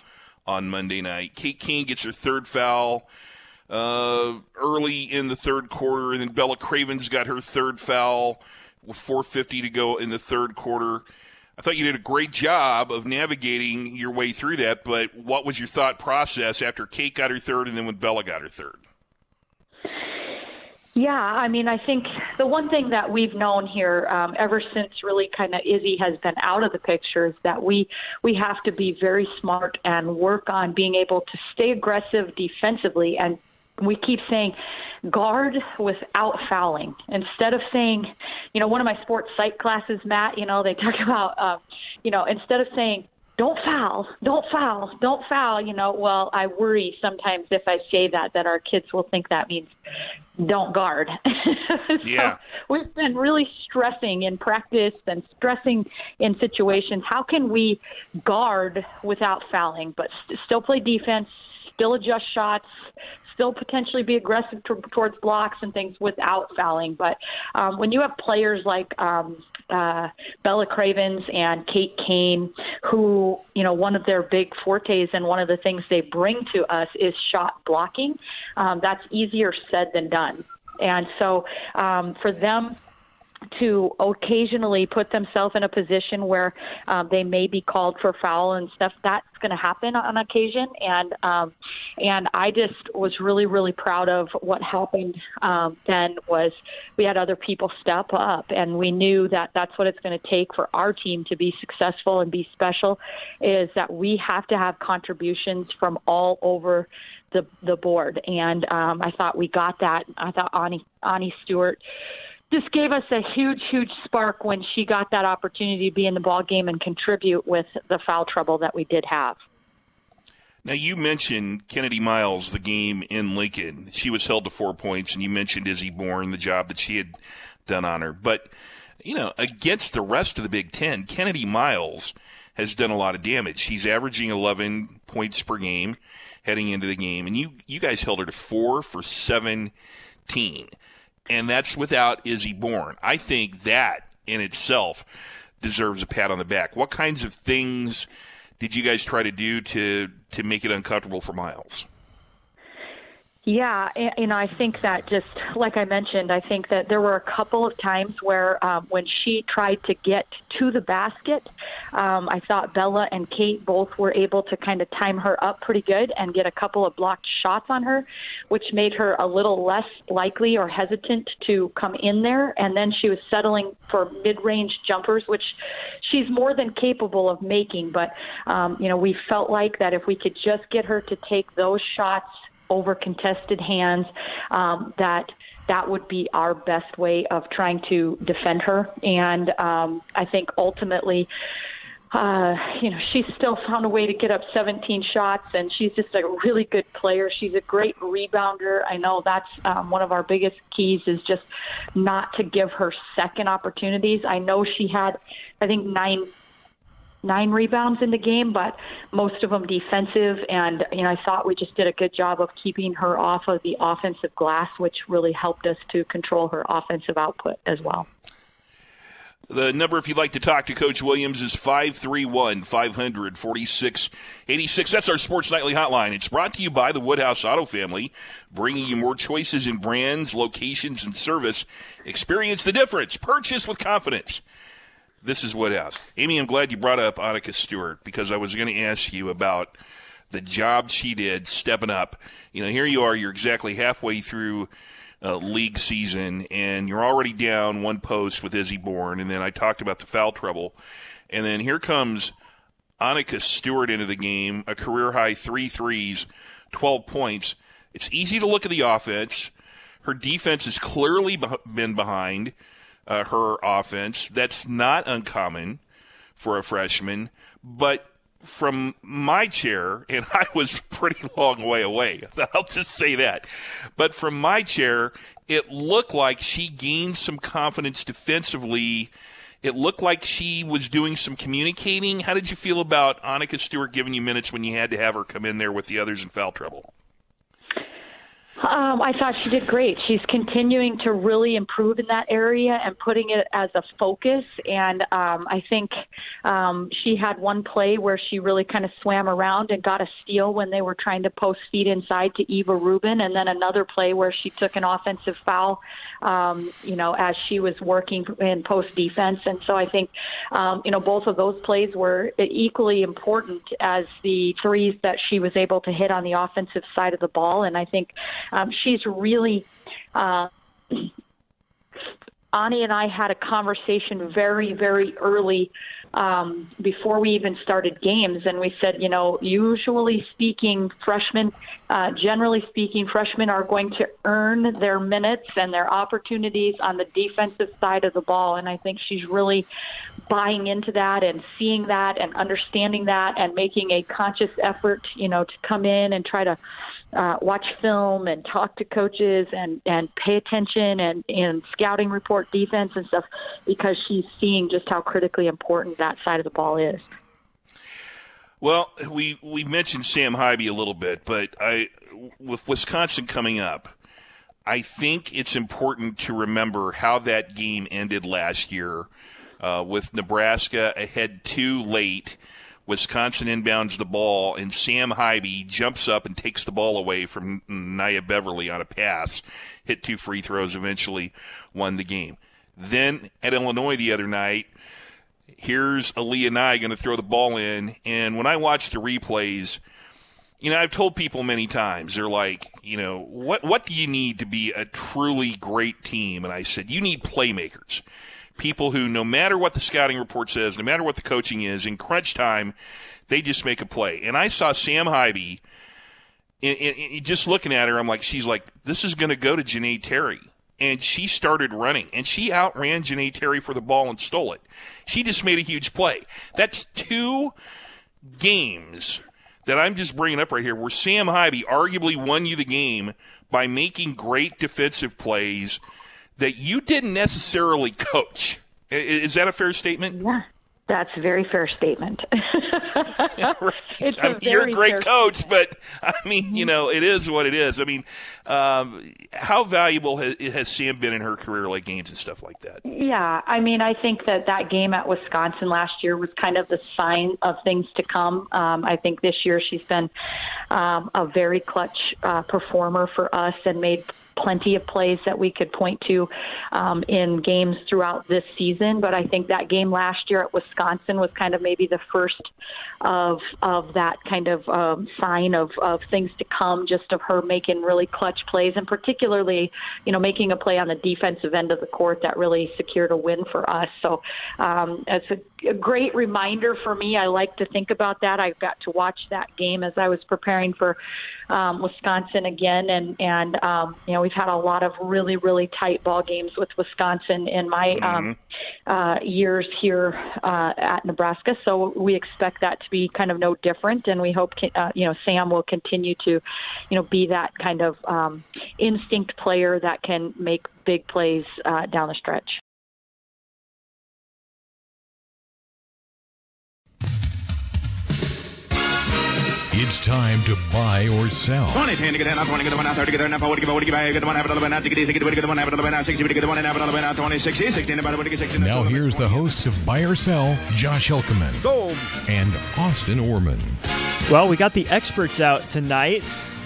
on Monday night. Kate Cain gets her third foul uh, early in the third quarter, and then Bella Cravens got her third foul with 4:50 to go in the third quarter. I thought you did a great job of navigating your way through that, but what was your thought process after Kate got her third and then when Bella got her third? Yeah, I mean, I think the one thing that we've known here um, ever since really kind of Izzy has been out of the picture is that we we have to be very smart and work on being able to stay aggressive defensively. And we keep saying guard without fouling instead of saying, you know, one of my sports psych classes, Matt. You know, they talk about, uh, you know, instead of saying don't foul, don't foul, don't foul. You know, well, I worry sometimes if I say that that our kids will think that means don't guard. so Yeah. we've been really stressing in practice and stressing in situations. How can we guard without fouling, but st- still play defense, still adjust shots, still potentially be aggressive t- towards blocks and things without fouling. But um, when you have players like um, uh, Bella Cravens and Kate Cain, who, you know, one of their big fortes and one of the things they bring to us is shot blocking, um, that's easier said than done. And so um, for them, to occasionally put themselves in a position where um, they may be called for foul and stuff. That's going to happen on occasion, and um, and I just was really really proud of what happened. Um, then was we had other people step up, and we knew that that's what it's going to take for our team to be successful and be special. Is that we have to have contributions from all over the the board, and um, I thought we got that. I thought Ani Ani Stewart just gave us a huge, huge spark when she got that opportunity to be in the ball game and contribute with the foul trouble that we did have. Now, you mentioned Kennedy Miles, the game in Lincoln. She was held to four points, and you mentioned Izzy Bourne, the job that she had done on her. But, you know, against the rest of the Big Ten, Kennedy Miles has done a lot of damage. She's averaging 11 points per game heading into the game, and you, you guys held her to four for 17 and that's without Izzy Bourne. I think that in itself deserves a pat on the back. What kinds of things did you guys try to do to to make it uncomfortable for Miles? Yeah, and, know, I think that just like I mentioned, I think that there were a couple of times where um, when she tried to get to the basket, um, I thought Bella and Kate both were able to kind of time her up pretty good and get a couple of blocked shots on her, which made her a little less likely or hesitant to come in there. And then she was settling for mid-range jumpers, which she's more than capable of making. But um, you know, we felt like that if we could just get her to take those shots over contested hands, um, that that would be our best way of trying to defend her. And um, I think ultimately, uh, you know, she's still found a way to get up 17 shots, and she's just a really good player. She's a great rebounder. I know that's um, one of our biggest keys is just not to give her second opportunities. I know she had, I think, nine nine rebounds in the game, but most of them defensive. And you know, I thought we just did a good job of keeping her off of the offensive glass, which really helped us to control her offensive output as well. The number, if you'd like to talk to Coach Williams, is 531 500 4686. That's our Sports Nightly Hotline. It's brought to you by the Woodhouse Auto Family, bringing you more choices in brands, locations, and service. Experience the difference. Purchase with confidence. This is what Woodhouse. Amy, I'm glad you brought up Annika Stewart because I was going to ask you about the job she did stepping up. You know, here you are, you're exactly halfway through uh, league season, and you're already down one post with Izzy Bourne. And then I talked about the foul trouble. And then here comes Annika Stewart into the game, a career high three threes, 12 points. It's easy to look at the offense. Her defense has clearly been behind uh, her offense. That's not uncommon for a freshman. But from my chair, and I was pretty long way away, I'll just say that. But from my chair, it looked like she gained some confidence defensively. It looked like she was doing some communicating. How did you feel about Annika Stewart giving you minutes when you had to have her come in there with the others in foul trouble? Um, I thought she did great. She's continuing to really improve in that area and putting it as a focus. And um, I think um, she had one play where she really kind of swam around and got a steal when they were trying to post feed inside to Eva Rubin, and then another play where she took an offensive foul, um, you know, as she was working in post defense. And so I think, um, you know, both of those plays were equally important as the threes that she was able to hit on the offensive side of the ball. And I think um, she's really uh, Ani and I had a conversation very, very early um, before we even started games, and we said, you know, usually speaking, freshmen, uh, generally speaking, freshmen are going to earn their minutes and their opportunities on the defensive side of the ball, and I think she's really buying into that and seeing that and understanding that and making a conscious effort, you know, to come in and try to uh, watch film and talk to coaches and and pay attention and and scouting report defense and stuff because she's seeing just how critically important that side of the ball is. Well, we we mentioned Sam Haiby a little bit, but I with Wisconsin coming up, I think it's important to remember how that game ended last year uh, with Nebraska ahead too late Wisconsin inbounds the ball, and Sam Haiby jumps up and takes the ball away from Nia Beverly on a pass. Hit two free throws, eventually won the game. Then at Illinois the other night, here's Aaliyah Nye going to throw the ball in, and when I watch the replays, you know, I've told people many times, they're like, you know, what what do you need to be a truly great team? And I said, you need playmakers people who, no matter what the scouting report says, no matter what the coaching is, in crunch time, they just make a play. And I saw Sam Haiby, in, in, in, just looking at her, I'm like, she's like, this is going to go to Janae Terry. And she started running, and she outran Janae Terry for the ball and stole it. She just made a huge play. That's two games that I'm just bringing up right here where Sam Haiby arguably won you the game by making great defensive plays – that you didn't necessarily coach. Is that a fair statement? Yeah. That's a very fair statement. it's I mean, you're a great coach, but I mean, you know, it is what it is. I mean, um, how valuable has, has, Sam been in her career, like games and stuff like that? Yeah, I mean, I think that that game at Wisconsin last year was kind of the sign of things to come. Um, I think this year she's been um, a very clutch uh, performer for us and made plenty of plays that we could point to um, in games throughout this season. But I think that game last year at Wisconsin was kind of maybe the first of of that kind of um, sign of, of things to come, just of her making really clutch plays, and particularly, you know, making a play on the defensive end of the court that really secured a win for us. So um, it's a, a great reminder for me. I like to think about that. I got to watch that game as I was preparing for um, Wisconsin again, and and um, you know we've had a lot of really really tight ball games with Wisconsin in my um, mm-hmm. um, uh, years here uh, at Nebraska. So we expect that to be kind of no different, and we hope uh, you know Sam will continue to you know be that kind of um, instinct player that can make big plays uh, down the stretch. It's time to buy or sell. Now here's the hosts of Buy or Sell, Josh Hilkeman Sold. and Austin Orman. Well, we got the experts out tonight.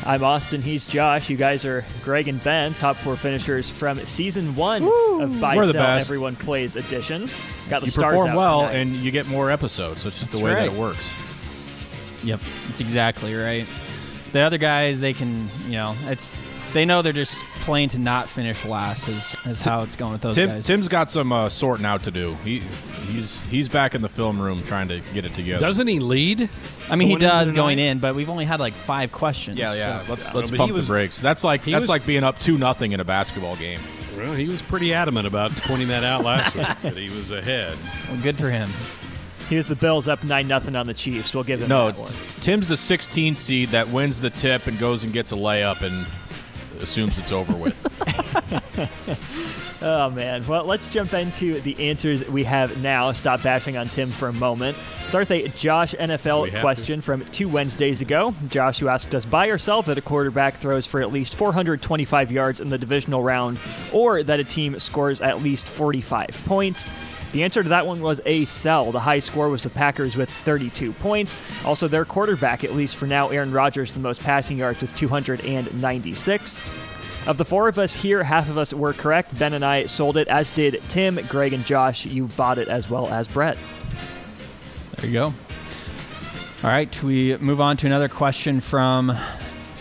I'm Austin. He's Josh. You guys are Greg and Ben, top four finishers from season one Woo! of Buy We're the Sell best. Everyone Plays edition. Got the you stars perform well, tonight. and you get more episodes. So it's just That's the way right. that it works. Yep, it's exactly right. The other guys, they can, you know, it's they know they're just playing to not finish last. Is, is how it's going with those Tim, guys. Tim's got some uh, sorting out to do. He he's he's back in the film room trying to get it together. Doesn't he lead? I mean, he does going in, but we've only had like five questions. Yeah, yeah. So. Let's let's pump was, the brakes. That's like that's was, like being up two nothing in a basketball game. Well, he was pretty adamant about pointing that out last week that he was ahead. Well, good for him. Here's the Bills up nine nothing on the Chiefs. We'll give them no. Tim's the 16 seed that wins the tip and goes and gets a layup and assumes it's over with. oh man. Well, let's jump into the answers we have now. Stop bashing on Tim for a moment. Start with a Josh NFL question to? from two Wednesdays ago. Josh, who asked us by yourself that a quarterback throws for at least 425 yards in the divisional round, or that a team scores at least 45 points. The answer to that one was a sell. The high score was the Packers with 32 points. Also, their quarterback, at least for now, Aaron Rodgers, the most passing yards with 296. Of the four of us here, half of us were correct. Ben and I sold it, as did Tim, Greg, and Josh. You bought it as well as Brett. There you go. All right, we move on to another question from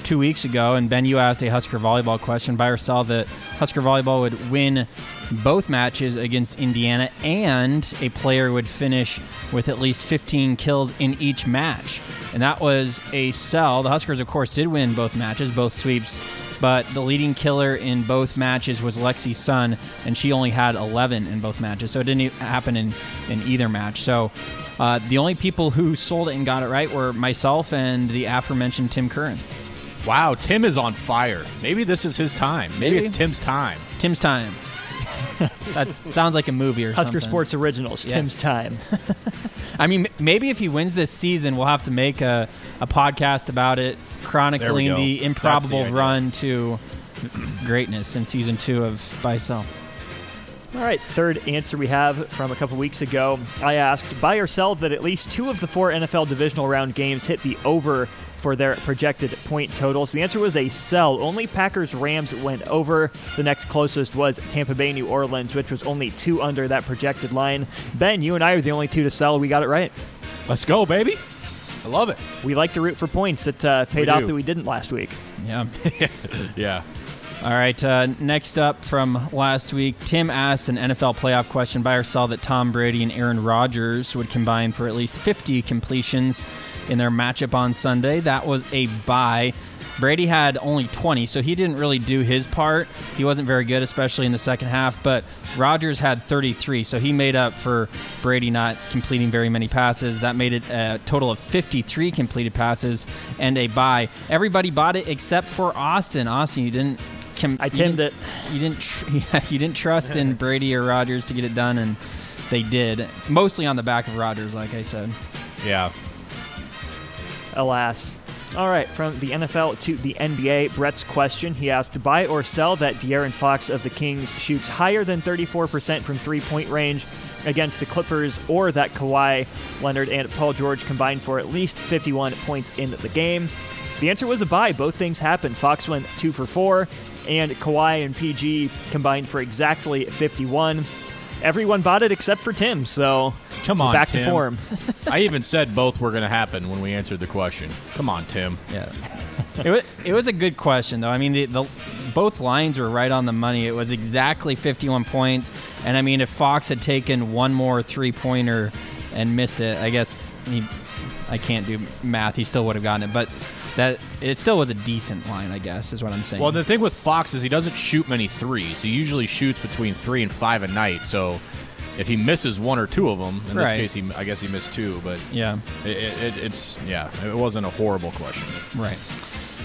two weeks ago. And Ben, you asked a Husker volleyball question. Buy or sell that Husker volleyball would win both matches against Indiana, and a player would finish with at least 15 kills in each match. And that was a sell. The Huskers, of course, did win both matches, both sweeps, but the leading killer in both matches was Lexi Sun, and she only had 11 in both matches. So it didn't happen in, in either match. So uh, the only people who sold it and got it right were myself and the aforementioned Tim Curran. Wow, Tim is on fire. Maybe this is his time. Maybe, Maybe. it's Tim's time. Tim's time. that sounds like a movie or Husker something. Sports Originals. Yes. Tim's time. I mean, maybe if he wins this season, we'll have to make a, a podcast about it, chronicling the improbable the run to greatness in season two of Buy Sell. All right, third answer we have from a couple weeks ago. I asked, buy or sell that at least two of the four NFL divisional round games hit the over for their projected point totals? The answer was a sell. Only Packers Rams went over. The next closest was Tampa Bay New Orleans, which was only two under that projected line. Ben, you and I are the only two to sell. We got it right. Let's go, baby. I love it. We like to root for points. It uh, paid we off do. that we didn't last week. Yeah. yeah. All right. Uh, next up from last week, Tim asked an NFL playoff question. Buy or sell that Tom Brady and Aaron Rodgers would combine for at least 50 completions in their matchup on Sunday. That was a buy. Brady had only 20, so he didn't really do his part. He wasn't very good, especially in the second half, but Rodgers had 33, so he made up for Brady not completing very many passes. That made it a total of 53 completed passes and a buy. Everybody bought it except for Austin. Austin, you didn't. Com- I timed it. You didn't. Tr- yeah, you didn't trust in Brady or Rodgers to get it done, and they did. Mostly on the back of Rodgers, like I said. Yeah, alas. All right, from the NFL to the NBA, Brett's question. He asked, buy or sell that De'Aaron Fox of the Kings shoots higher than 34% from three point range against the Clippers, or that Kawhi Leonard and Paul George combined for at least 51 points in the game. The answer was a buy. Both things happened. Fox went two for four, and Kawhi and PG combined for exactly 51 everyone bought it except for Tim. So come on, back Tim. to form. I even said both were going to happen when we answered the question. Come on, Tim. Yeah. it, was, it was a good question, though. I mean, the, the, both lines were right on the money. It was exactly 51 points. And I mean, if Fox had taken one more three pointer and missed it, I guess he, I can't do math. He still would have gotten it. But that it still was a decent line, I guess, is what I'm saying. Well, the thing with Fox is he doesn't shoot many threes. He usually shoots between three and five a night. So if he misses one or two of them, in right. this case, he, I guess he missed two. But yeah, it, it, it's yeah, it wasn't a horrible question. Right.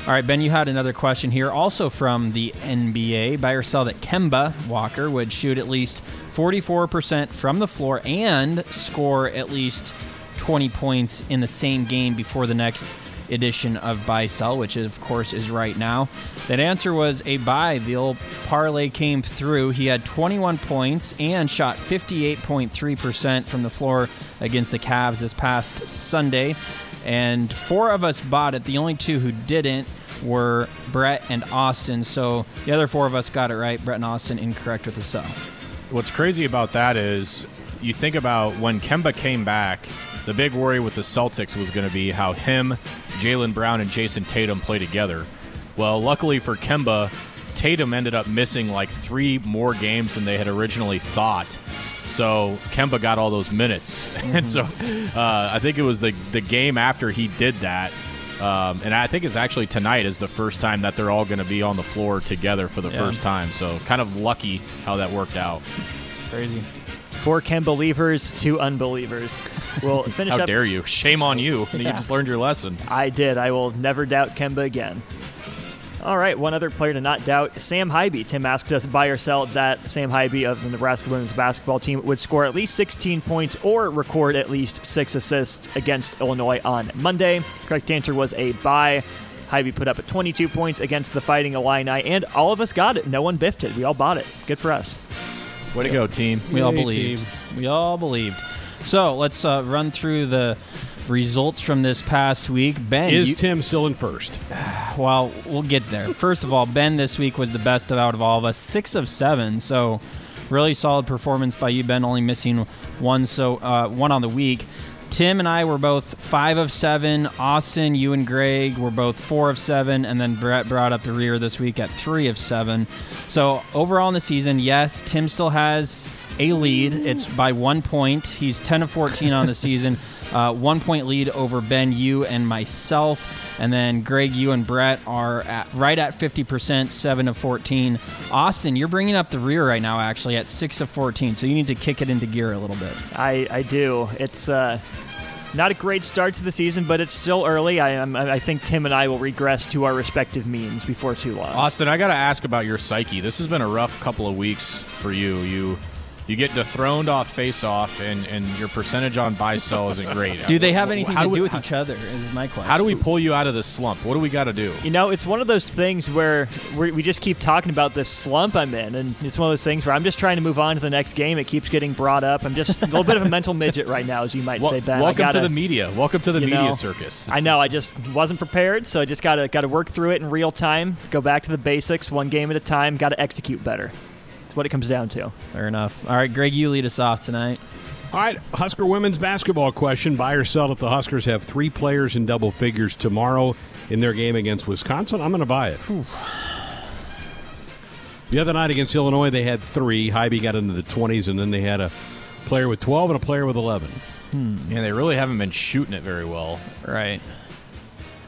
All right, Ben, you had another question here, also from the NBA. Buy or sell that Kemba Walker would shoot at least 44% from the floor and score at least 20 points in the same game before the next edition of buy sell, which of course is right now. That answer was a buy. The old parlay came through. He had 21 points and shot 58.3% from the floor against the Cavs this past Sunday. And four of us bought it. The only two who didn't were Brett and Austin. So the other four of us got it right. Brett and Austin incorrect with the sell. What's crazy about that is you think about when Kemba came back the big worry with the Celtics was going to be how him, Jaylen Brown, and Jayson Tatum play together. Well, luckily for Kemba, Tatum ended up missing like three more games than they had originally thought. So Kemba got all those minutes, mm-hmm. and so uh, I think it was the the game after he did that, um, and I think it's actually tonight is the first time that they're all going to be on the floor together for the yeah. first time. So kind of lucky how that worked out. Crazy. Four Ken believers, two unbelievers. We'll finish up. How up. dare you? Shame on you. Yeah. You just learned your lesson. I did. I will never doubt Kemba again. All right, one other player to not doubt, Sam Haiby. Tim asked us buy or sell that Sam Haiby of the Nebraska women's basketball team would score at least 16 points or record at least six assists against Illinois on Monday. Correct answer was a buy. Haiby put up at 22 points against the Fighting Illini, and all of us got it. No one biffed it. We all bought it. Good for us. Way to go, team. We all believed. We all believed. So let's uh, run through the results from this past week. Ben is you, Tim still in first? Well, we'll get there. First of all, Ben this week was the best of out of all of us, six of seven. So really solid performance by you, Ben. Only missing one, so uh, one on the week. Tim and I were both five of seven. Austin, you and Greg were both four of seven, and then Brett brought up the rear this week at three of seven. So overall in the season, yes, Tim still has a lead. It's by one point. He's ten of fourteen on the season. Uh, one point lead over Ben, you, and myself. And then Greg, you and Brett are at, right at 50%, 7 of 14. Austin, you're bringing up the rear right now, actually, at 6 of 14. So you need to kick it into gear a little bit. I, I do. It's. Uh not a great start to the season, but it's still early. I, I think Tim and I will regress to our respective means before too long. Austin, I got to ask about your psyche. This has been a rough couple of weeks for you. You you get dethroned off face off, and, and your percentage on buy sell isn't great. do they have anything how to do, we, with how, each other? Is my question. How do we pull you out of the slump? What do we got to do? You know, it's one of those things where we just keep talking about this slump I'm in, and it's one of those things where I'm just trying to move on to the next game. It keeps getting brought up. I'm just a little bit of a mental midget right now, as you might well, say, Ben. Welcome gotta, to the media. Welcome to the media know, circus. I know. I just wasn't prepared, so I just got to got to work through it in real time. Go back to the basics, one game at a time. Got to execute better what it comes down to. Fair enough. All right, Greg, you lead us off tonight. All right, Husker women's basketball question. Buy or sell that the Huskers have three players in double figures tomorrow in their game against Wisconsin? I'm going to buy it. Whew. The other night against Illinois, they had three. Haiby got into the 20s, and then they had a player with 12 and a player with 11. Hmm. Yeah, they really haven't been shooting it very well. Right.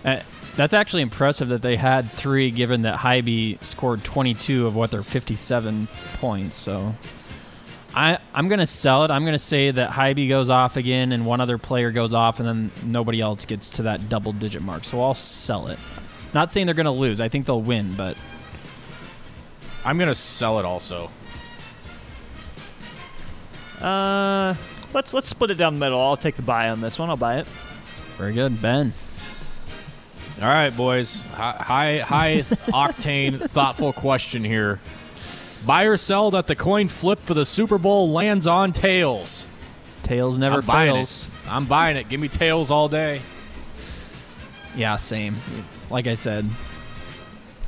Uh, that's actually impressive that they had three, given that Haiby scored 22 of what their 57 points. So I, I'm going to sell it. I'm going to say that Haiby goes off again and one other player goes off, and then nobody else gets to that double digit mark. So I'll sell it. Not saying they're going to lose. I think they'll win, but. I'm going to sell it also. Uh, let's let's split it down the middle. I'll take the buy on this one. I'll buy it. Very good, Ben. All right, boys. High, high octane, thoughtful question here. Buy or sell that the coin flip for the Super Bowl lands on tails. Tails never I'm fails. Buying I'm buying it. Give me tails all day. Yeah, same. Like I said,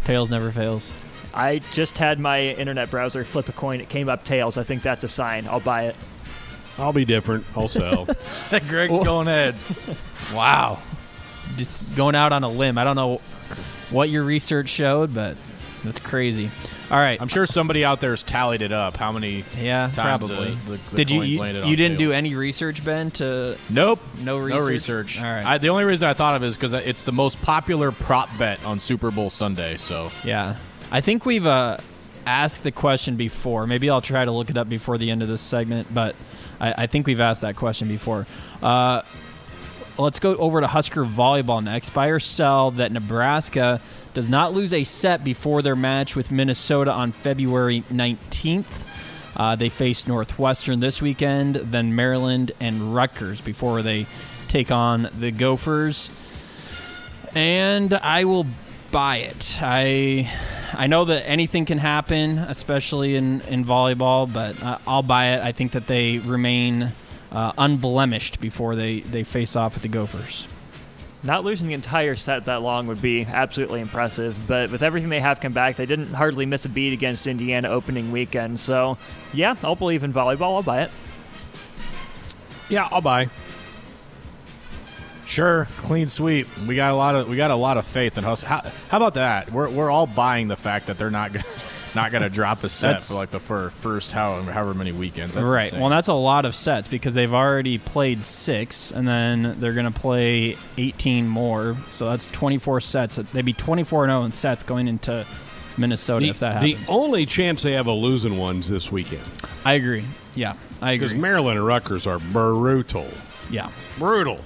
tails never fails. I just had my internet browser flip a coin. It came up tails. I think that's a sign. I'll buy it. I'll be different. I'll sell. Greg's going heads. wow just going out on a limb. I don't know what your research showed, but that's crazy. All right, I'm sure somebody out there has tallied it up. How many? Yeah, probably. The, the Did you? You, you didn't do any research, Ben? To nope, no research. No research. All right. I, the only reason I thought of it is because it's the most popular prop bet on Super Bowl Sunday. So yeah, I think we've uh, asked the question before. Maybe I'll try to look it up before the end of this segment, but I, I think we've asked that question before. Uh, let's go over to Husker volleyball next. Buy or sell that Nebraska does not lose a set before their match with Minnesota on February 19th. Uh, they face Northwestern this weekend, then Maryland and Rutgers before they take on the Gophers. And I will buy it. I I know that anything can happen, especially in, in volleyball, but uh, I'll buy it. I think that they remain uh, unblemished before they, they face off with the Gophers. Not losing the entire set that long would be absolutely impressive, but with everything they have come back, they didn't hardly miss a beat against Indiana opening weekend. So, yeah, I'll believe in volleyball. I'll buy it. Yeah, I'll buy. Sure, clean sweep. We got a lot of we got a lot of faith in Hustle. How, how about that? We're, we're all buying the fact that they're not. Gonna, not going to drop a set for like the for first however, however many weekends. That's right. Insane. Well, that's a lot of sets because they've already played six, and then they're going to play 18 more. So that's 24 sets. They'd be 24 and 0 in sets going into Minnesota the, if that happens. The only chance they have of losing ones this weekend. I agree. Yeah, I agree. Because Maryland and Rutgers are brutal. Yeah, brutal.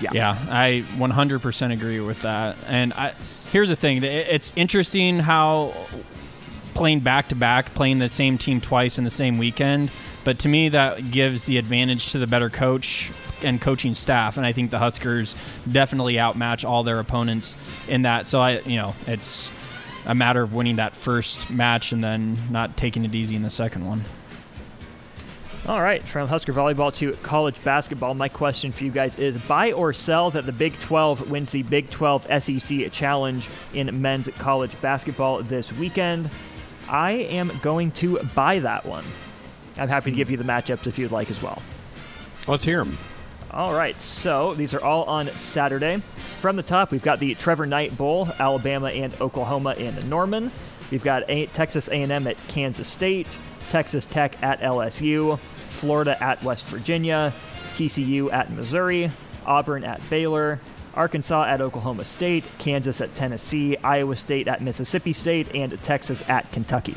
Yeah, yeah, I 100% agree with that. And I, here's the thing: it's interesting how playing back to back, playing the same team twice in the same weekend. But to me, that gives the advantage to the better coach and coaching staff, and I think the Huskers definitely outmatch all their opponents in that. So I, you know, it's a matter of winning that first match and then not taking it easy in the second one. All right, from Husker volleyball to college basketball, my question for you guys is buy or sell that the Big 12 wins the Big 12 SEC Challenge in men's college basketball this weekend. I am going to buy that one. I'm happy to give you the matchups if you'd like as well. Let's hear them. All right, so these are all on Saturday. From the top, we've got the Trevor Knight Bowl, Alabama and Oklahoma in Norman. We've got a- Texas A&M at Kansas State, Texas Tech at LSU, Florida at West Virginia, TCU at Missouri, Auburn at Baylor, Arkansas at Oklahoma State, Kansas at Tennessee, Iowa State at Mississippi State, and Texas at Kentucky.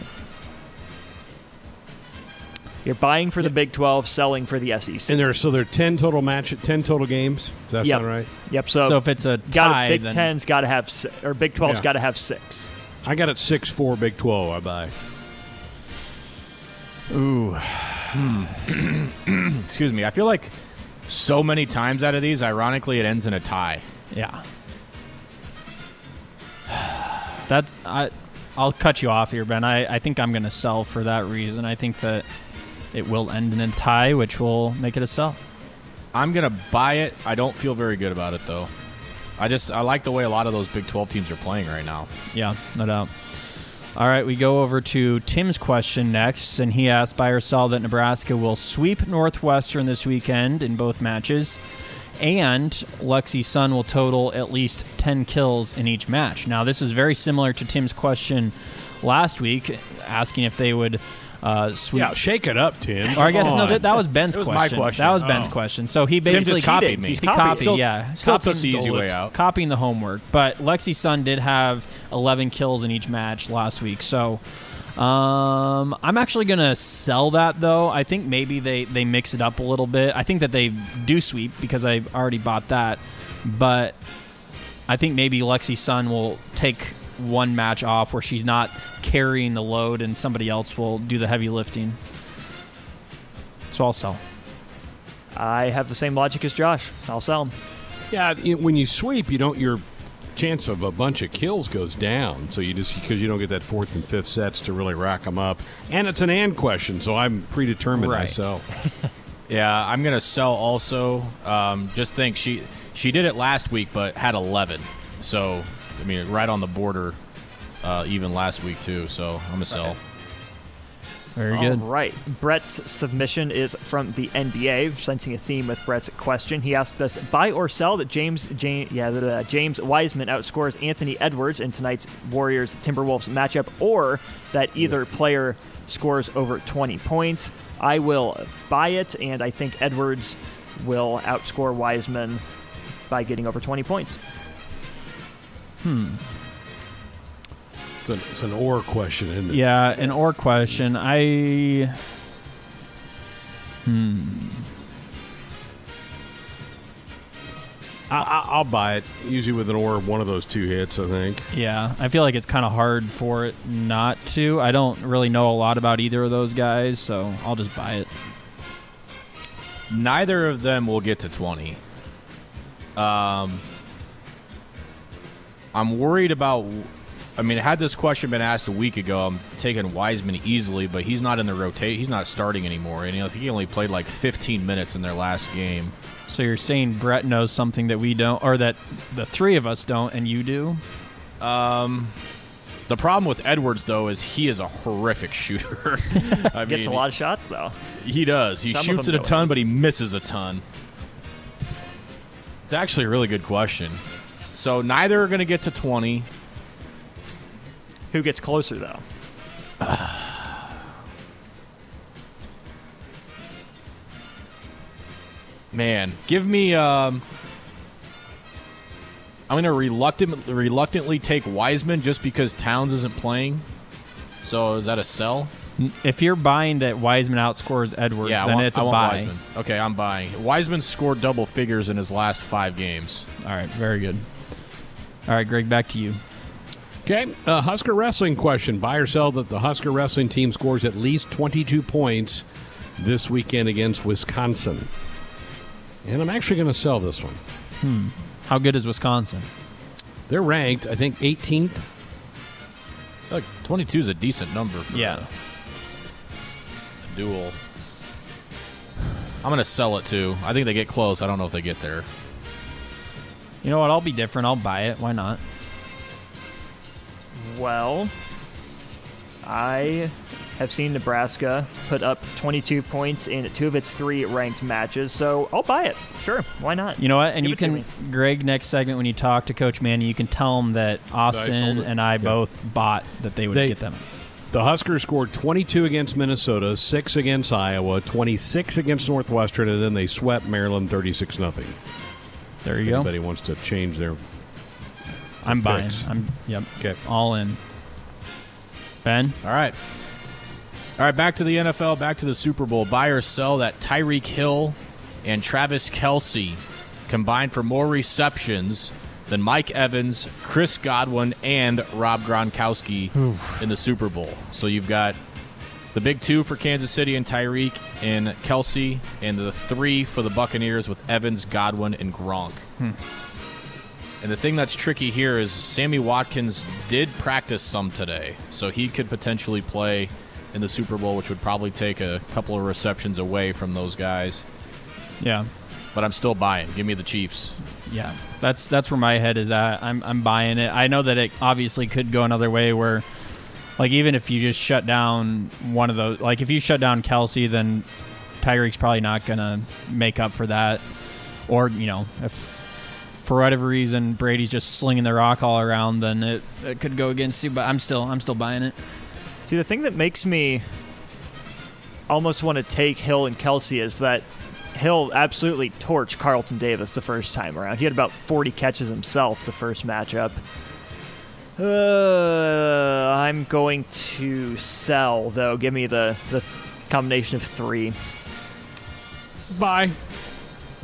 You're buying for the Big 12, selling for the SEC. And there, so there are ten total match, ten total games. Does that Yep. sound right? Yep. So, So if it's a got tie, Big then- Ten's got to have si- or Big 12's Yeah. got to have six. I got it six four Big Twelve. I buy. Ooh. Hmm. Excuse me. I feel like so many times out of these, ironically, it ends in a tie. Yeah. That's I. I'll cut you off here, Ben. I, I think I'm going to sell for that reason. I think that it will end in a tie, which will make it a sell. I'm gonna buy it. I don't feel very good about it though. I just I like the way a lot of those Big 12 teams are playing right now. Yeah, no doubt. All right, we go over to Tim's question next, and he asked buy or that Nebraska will sweep Northwestern this weekend in both matches, and Lexi Sun will total at least 10 kills in each match. Now, this is very similar to Tim's question last week, asking if they would uh, sweep. Yeah, shake it up, Tim. Or I guess Come no, on. that, that was Ben's It was my question. question. That was Ben's Oh. question. So he Tim basically just copied me. He copied. copied, Still- yeah. Still Copying- took the easy way out. copying the homework. But Lexi Sun did have 11 kills in each match last week. So um, I'm actually going to sell that, though. I think maybe they, they mix it up a little bit. I think that they do sweep because I already bought that. But I think maybe Lexi Sun will take one match off where she's not carrying the load and somebody else will do the heavy lifting. So I'll sell. I have the same logic as Josh. I'll sell. Yeah, when you sweep, you don't your chance of a bunch of kills goes down. So you just because you don't get that fourth and fifth sets to really rack them up, and it's an and question, so I'm predetermined Right. myself. Yeah, I'm gonna sell also. Um, just think she she did it last week, but had 11. So I mean, right on the border, uh, even last week too. So I'm gonna sell. Very good. right. Brett's submission is from the NBA, sensing a theme with Brett's question. He asked us buy or sell that James James yeah that, uh, James Wiseman outscores Anthony Edwards in tonight's Warriors Timberwolves matchup, or that either player scores over 20 points. I will buy it, and I think Edwards will outscore Wiseman by getting over 20 points. It's an, it's an or question, isn't it? Yeah, an or question. I. I, I, I'll buy it. Usually with an or, one of those two hits, I think. Yeah, I feel like it's kind of hard for it not to. I don't really know a lot about either of those guys, so I'll just buy it. Neither of them will get to 20. Um, I'm worried about. I mean, had this question been asked a week ago, I'm taking Wiseman easily, but he's not in the rotate. He's not starting anymore, and you know, he only played like 15 minutes in their last game. So you're saying Brett knows something that we don't, or that the three of us don't, and you do? Um, the problem with Edwards though is he is a horrific shooter. I Gets a lot of shots though. He does. He Some shoots it a ton, in. but he misses a ton. It's actually a really good question. So neither are going to get to 20. Who gets closer though? Man, give me. Um, I'm going to reluctant, reluctantly take Wiseman just because Towns isn't playing. So is that a sell? If you're buying that Wiseman outscores Edwards, yeah, then want, it's a buy. Wiseman. Okay, I'm buying. Wiseman scored double figures in his last five games. All right, very good. All right, Greg, back to you. Okay, uh, Husker wrestling question: Buy or sell that the Husker wrestling team scores at least 22 points this weekend against Wisconsin. And I'm actually going to sell this one. Hmm. How good is Wisconsin? They're ranked, I think, 18th. Like 22 is a decent number for Yeah. a duel. I'm going to sell it too. I think they get close. I don't know if they get there. You know what? I'll be different. I'll buy it. Why not? Well, I have seen Nebraska put up 22 points in two of its three ranked matches, so I'll buy it. Sure, why not? You know what? And Give you can. Greg, next segment when you talk to Coach Manny, you can tell him that Austin it. and I both bought that they would They- get them. The Huskers scored 22 against Minnesota, 6 against Iowa, 26 against Northwestern, and then they swept Maryland 36 nothing. There you go. Anybody wants to change their I'm buying. picks. I'm yep. Okay. All in. Ben, All right. All right, back to the NFL, back to the Super Bowl. Buy or sell that Tyreek Hill and Travis Kelce combined for more receptions than Mike Evans, Chris Godwin, and Rob Gronkowski in the Super Bowl. So you've got the big two for Kansas City and Tyreek and Kelce, and the three for the Buccaneers with Evans, Godwin, and Gronk. Hmm. And the thing that's tricky here is Sammy Watkins did practice some today, so he could potentially play in the Super Bowl, which would probably take a couple of receptions away from those guys. yeah, But I'm still buying. Give me the Chiefs. yeah. That's that's where my head is at. I'm I'm buying it. I know that it obviously could go another way where, like, even if you just shut down one of those, like if you shut down Kelce, then Tyreek's probably not gonna make up for that. Or you know, if for whatever reason Brady's just slinging the rock all around, then it, it could go against you. But I'm still I'm still buying it. See, the thing that makes me almost want to take Hill and Kelce is that Hill absolutely torched Carlton Davis the first time around. He had about 40 catches himself the first matchup. Uh, I'm going to sell, though. Give me the, the combination of three. Bye.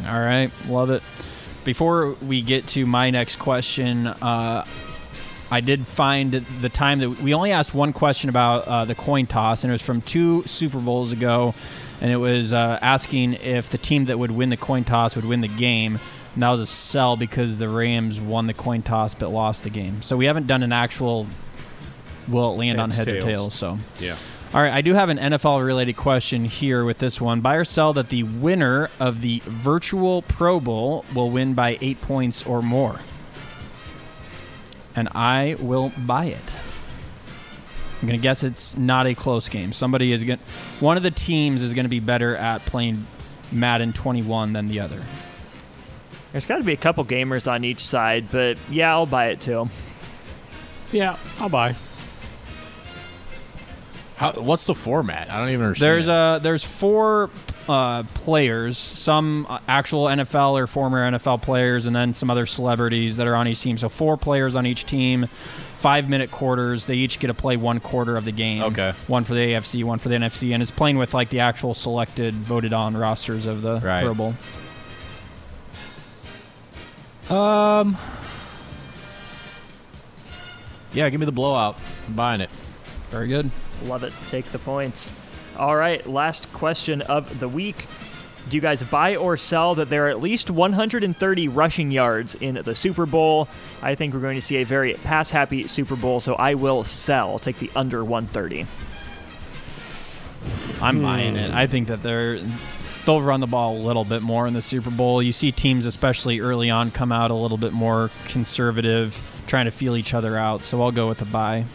All right, love it. Before we get to my next question, uh, I did find the time that we only asked one question about uh, the coin toss, and it was from two Super Bowls ago, and it was uh, asking if the team that would win the coin toss would win the game. And that was a sell because the Rams won the coin toss but lost the game. So we haven't done an actual will it land on Heads, heads or tails. tails. So Yeah. all right, I do have an NFL related question here with this one. Buy or sell that the winner of the virtual Pro Bowl will win by eight points or more. And I will buy it. I'm going to guess it's not a close game. Somebody is going one of the teams is going to be better at playing Madden 21 than the other. There's got to be a couple gamers on each side, but yeah, I'll buy it too. Yeah, I'll buy. How, what's the format? I don't even understand. There's a there's four uh, players, some uh, actual NFL or former NFL players, and then some other celebrities that are on each team. So four players on each team, five minute quarters. They each get to play one quarter of the game. Okay. One for the AFC, one for the NFC, and it's playing with like the actual selected, voted on rosters of the Right. Pro Bowl. Um. Yeah, give me the blowout. I'm buying it. Very good. Love it. Take the points. All right, last question of the week. Do you guys buy or sell that there are at least 130 rushing yards in the Super Bowl? I think we're going to see a very pass happy Super Bowl, so I will sell. I'll take the under 130. I'm buying it. I think that they're they'll run the ball a little bit more in the Super Bowl. You see teams, especially early on, come out a little bit more conservative, trying to feel each other out. So I'll go with a buy.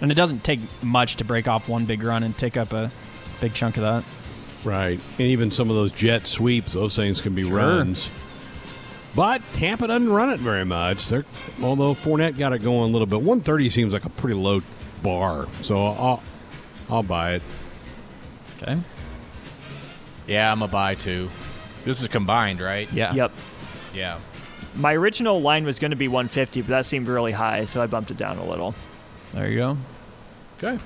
And it doesn't take much to break off one big run and take up a big chunk of that. Right. And even some of those jet sweeps, those things can be Sure. runs. But Tampa doesn't run it very much. They're, although Fournette got it going a little bit. 130 seems like a pretty low bar. So I'll, I'll buy it. Okay. Yeah, I'm a buy too. This is combined, right? Yeah. Yep. Yeah. My original line was going to be 150, but that seemed really high, so I bumped it down a little. There you go. Okay.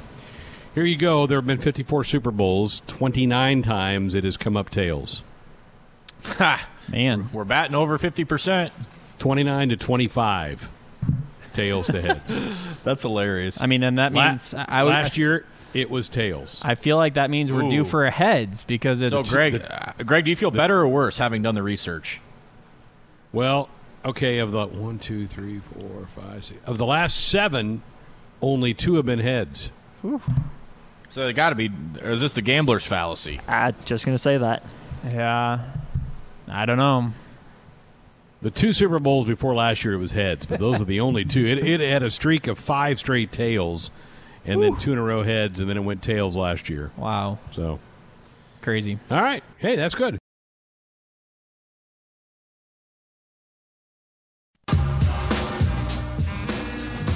Here you go. There have been 54 Super Bowls. 29 times it has come up tails. Ha! Man. We're batting over 50%. 29 to 25. Tails to heads. That's hilarious. I mean, and that La- means I would. last year it was tails. I feel like that means we're due for a heads because it's so, Greg, uh, Greg, do you feel better or worse having done the research? Well, okay, of the one, two, three, four, five, six. Of the last seven, only two have been heads. So it got to be. Or is this the gambler's fallacy? Ah, just going to say that. yeah. I don't know. The two Super Bowls before last year, it was heads, but those are the only two. It, it had a streak of five straight tails, and then two in a row heads, and then it went tails last year. Wow. So crazy. All right. Hey, that's good.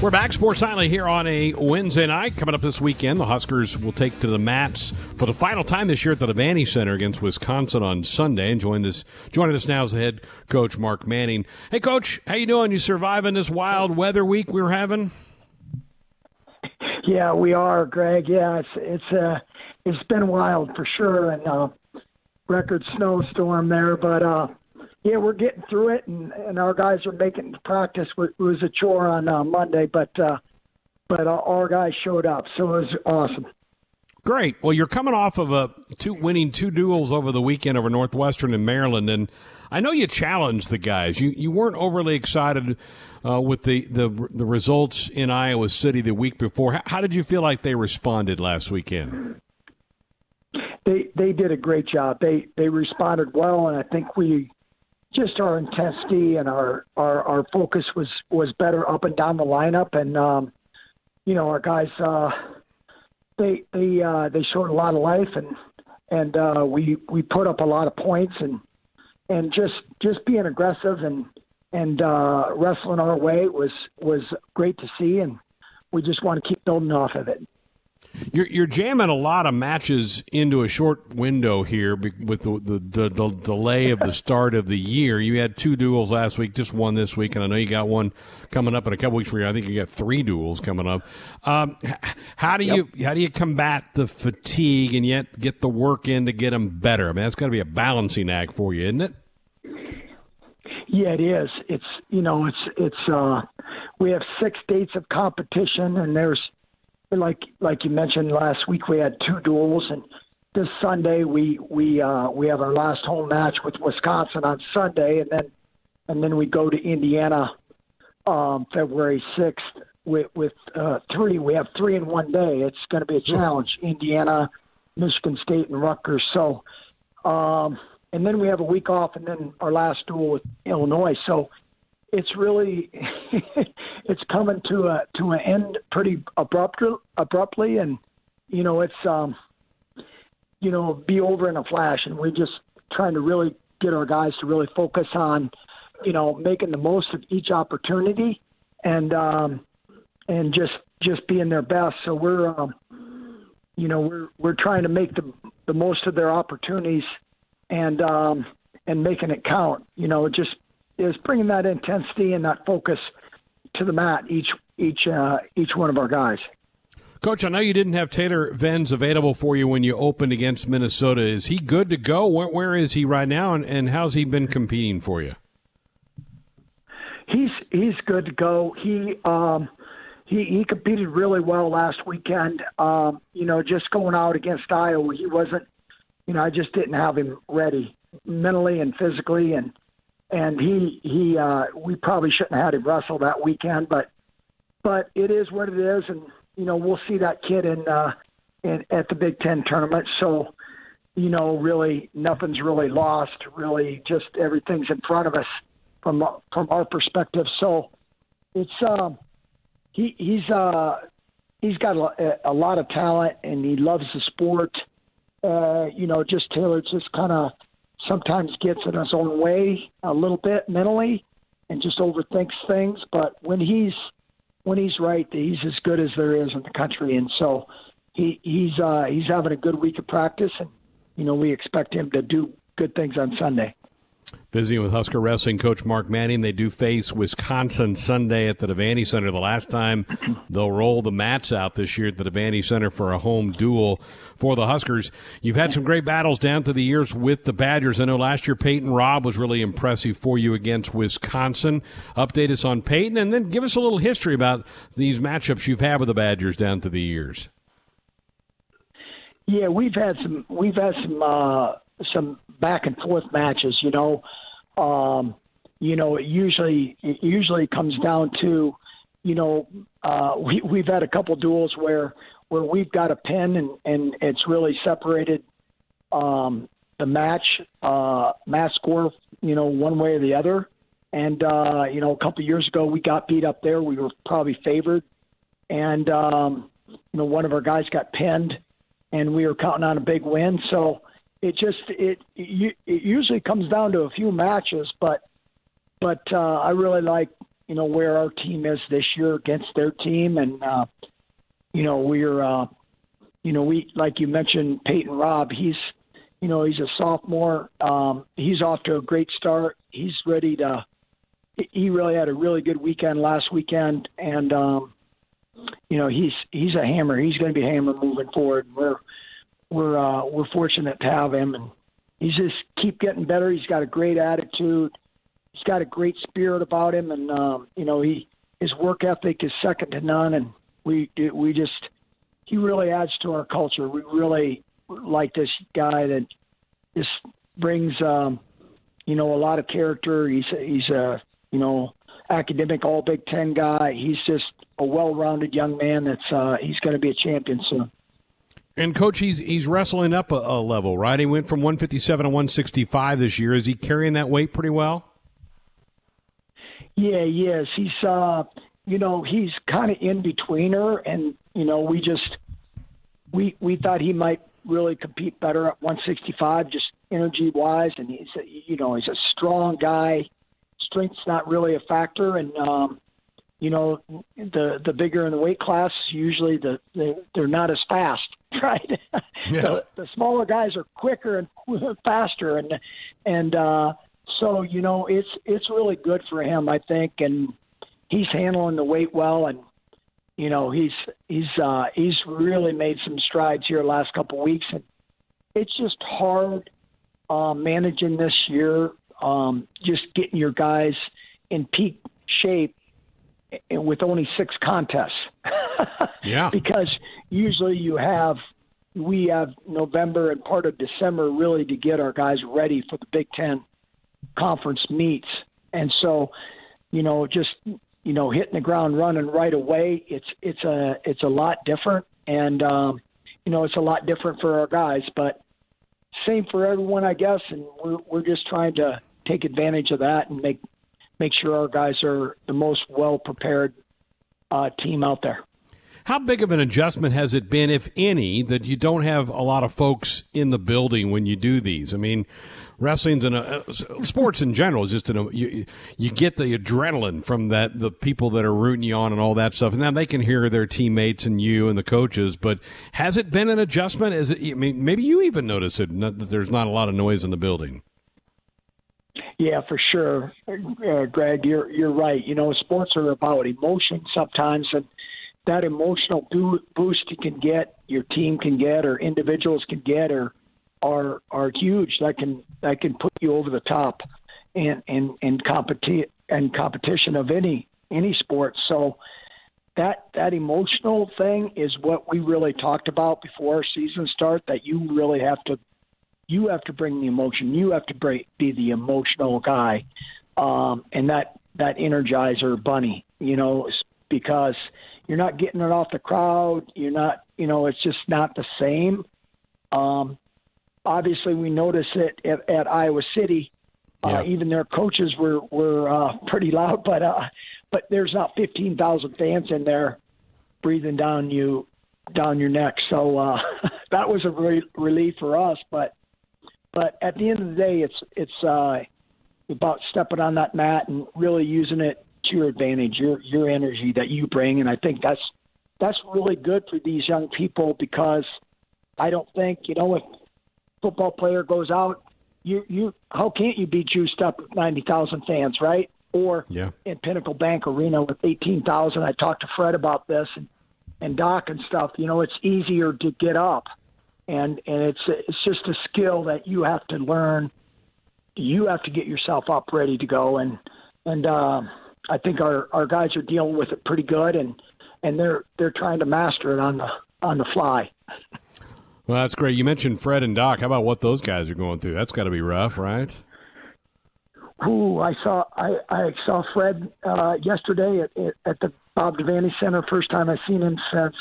We're back, Sports Nightly, here on a Wednesday night. Coming up this weekend, the Huskers will take to the mats for the final time this year at the Devaney Center against Wisconsin on Sunday. And join us, joining us now is the head coach, Mark Manning. Hey, Coach, how you doing? You surviving this wild weather week we were having? Yeah, we are, Greg. Yeah, it's it's uh, it's been wild for sure, and uh, record snowstorm there, but uh, yeah, we're getting through it, and, and our guys are making practice. It was a chore on uh, Monday, but uh, but our guys showed up, so it was awesome. Great. Well, you're coming off of a two winning two duels over the weekend over Northwestern and Maryland, and I know you challenged the guys. You you weren't overly excited uh, with the, the the results in Iowa City the week before. How, how did you feel like they responded last weekend? They they did a great job. They they responded well, and I think we just our intensity and our, our, our focus was, was better up and down the lineup. And, um, you know, our guys, uh, they, they, uh, they showed a lot of life and, and, uh, we, we put up a lot of points and, and just, just being aggressive and, and, uh, wrestling our way was, was great to see. And we just want to keep building off of it. You're, you're jamming a lot of matches into a short window here with the, the, the, the, delay of the start of the year. You had two duels last week, just one this week, and I know you got one coming up in a couple weeks. For you, I think you got three duels coming up. Um, how do you how do you combat the fatigue and yet get the work in to get them better? I mean, that's got to be a balancing act for you, isn't it? Yeah, it is. It's you know, it's it's. uh We have six dates of competition, and there's like like you mentioned last week, we had two duels, and this Sunday we we uh, we have our last home match with Wisconsin on Sunday, and then and then we go to Indiana um, February sixth with with uh, three. We have three in one day. It's going to be a challenge. Indiana, Michigan State, and Rutgers. So, um, and then we have a week off, and then our last duel with Illinois. So it's really it's coming to a to an end pretty abrupt, abruptly. And you know it's um you know be over in a flash. And we're just trying to really get our guys to really focus on you know making the most of each opportunity and um and just just being their best. So we're um you know we're we're trying to make the the most of their opportunities and um and making it count you know just is bringing that intensity and that focus to the mat each each uh, each one of our guys. Coach, I know you didn't have Taylor Venz available for you when you opened against Minnesota. Is he good to go? where, where is he right now, and, and how's he been competing for you? He's he's good to go. He um, he he competed really well last weekend. Um, you know, just going out against Iowa, he wasn't. You know, I just didn't have him ready mentally and physically, and and he he uh, we probably shouldn't have had him wrestle that weekend, but but it is what it is, and you know we'll see that kid in uh, in at the Big Ten tournament. So you know, really nothing's really lost. Really, just everything's in front of us from from our perspective. So it's um he he's uh he's got a, a lot of talent and he loves the sport. Uh, you know, just Taylor just kind of sometimes gets in his own way a little bit mentally and just overthinks things. But when he's when he's right, he's as good as there is in the country, and so he he's uh, he's having a good week of practice, and you know we expect him to do good things on Sunday. Visiting with Husker Wrestling coach Mark Manning, they do face Wisconsin Sunday at the Devaney Center. The last time they'll roll the mats out this year at the Devaney Center for a home duel for the Huskers. You've had some great battles down through the years with the Badgers. I know last year Peyton Robb was really impressive for you against Wisconsin. Update us on Peyton, and then give us a little history about these matchups you've had with the Badgers down through the years. Yeah, we've had some. We've had some. Uh, some back and forth matches. You know, um, you know, it usually it usually comes down to, you know, uh, we we've had a couple duels where where we've got a pin and and it's really separated um, the match uh, match score, you know, one way or the other. And uh, you know, a couple years ago, we got beat up there. We were probably favored, and um, you know one of our guys got pinned, and we were counting on a big win. So it just it it, usually comes down to a few matches, but but uh, I really like you know where our team is this year against their team, and uh, you know we're uh, you know we like you mentioned Peyton Robb. He's you know he's a sophomore. Um, he's off to a great start. He's ready to. He really had a really good weekend last weekend, and um, you know he's he's a hammer. He's going to be a hammer moving forward. We're we're uh, we're fortunate to have him, and he's just keep getting better. He's got a great attitude. He's got a great spirit about him, and um, you know he his work ethic is second to none. And we we just he really adds to our culture. We really like this guy that just brings um, you know a lot of character. He's he's a you know academic All Big Ten guy. He's just a well-rounded young man. That's uh, he's going to be a champion soon. And coach, he's he's wrestling up a, a, level, right? He went from 157 to 165 this year. Is he carrying that weight pretty well? Yeah, yes. He's uh, you know, he's kind of in betweener, and you know, we just we we thought he might really compete better at 165, just energy wise, and he's a, you know he's a strong guy. Strength's not really a factor, and um, you know the the bigger in the weight class, usually the, the they're not as fast, right? Yeah. the, the smaller guys are quicker and faster, and and uh, so you know it's it's really good for him, I think, and he's handling the weight well, and you know he's he's uh, he's really made some strides here last couple of weeks, and it's just hard uh, managing this year, um, just getting your guys in peak shape with only six contests. yeah. Because usually you have we have November and part of December really to get our guys ready for the Big Ten conference meets. And so, you know, just you know, hitting the ground running right away, it's it's a it's a lot different, and um, you know, it's a lot different for our guys. But same for everyone, I guess. And we're we're just trying to take advantage of that and make make sure our guys are the most well prepared uh, team out there. How big of an adjustment has it been, if any, that you don't have a lot of folks in the building when you do these? I mean, wrestling's and uh, sports in general is just an, you, you get the adrenaline from that the people that are rooting you on and all that stuff. And now they can hear their teammates and you and the coaches. But has it been an adjustment? Is it? I mean, maybe you even notice it that there's not a lot of noise in the building. Yeah, for sure, uh, Greg. You're you're right. You know, sports are about emotion sometimes, and that emotional boost you can get, your team can get, or individuals can get, or are are huge. That can that can put you over the top, and and and competi- and competition of any any sport. So that that emotional thing is what we really talked about before our season start. That you really have to you have to bring the emotion. You have to be the emotional guy, um, and that that energizer bunny. You know, because you're not getting it off the crowd. You're not. You know, it's just not the same. Um, obviously, we notice it at, at Iowa City. Uh, yeah. Uh, even their coaches were were uh, pretty loud, but uh, but there's not 15,000 fans in there breathing down you down your neck. So uh, that was a re- relief for us. But but at the end of the day, it's it's uh, about stepping on that mat and really using it your advantage, your your energy that you bring, and I think that's that's really good for these young people because I don't think you know if football player goes out, you you how can't you be juiced up with ninety thousand fans, right? Or yeah. in Pinnacle Bank Arena with eighteen thousand. I talked to Fred about this and, and Doc and stuff. You know, it's easier to get up and and it's it's just a skill that you have to learn. You have to get yourself up ready to go, and and uh, I think our our guys are dealing with it pretty good, and and they're they're trying to master it on the on the fly. Well, that's great. You mentioned Fred and Doc. How about what those guys are going through? That's got to be rough, right? Ooh, I saw I, I saw Fred uh, yesterday at, at the Bob Devaney Center. First time I've seen him since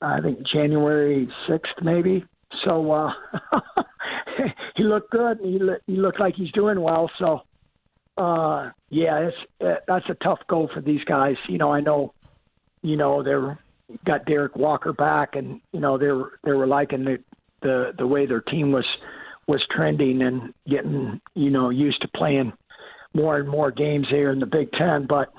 I think January sixth, maybe. So uh, he looked good. And he he looked like he's doing well. So uh, yeah, it's uh, that's a tough go for these guys. You know, I know, you know they're got Derrick Walker back, and you know they were they were liking the the the way their team was was trending and getting you know used to playing more and more games here in the Big Ten. But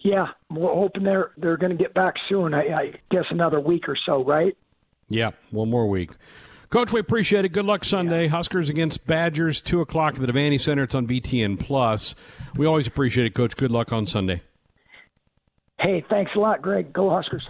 yeah, we're hoping they're they're going to get back soon. I, I guess another week or so, right? Yeah, one more week. Coach, we appreciate it. Good luck Sunday. Yeah. Huskers against Badgers, two o'clock at the Devaney Center. It's on BTN Plus. We always appreciate it, Coach. Good luck on Sunday. Hey, thanks a lot, Greg. Go Huskers.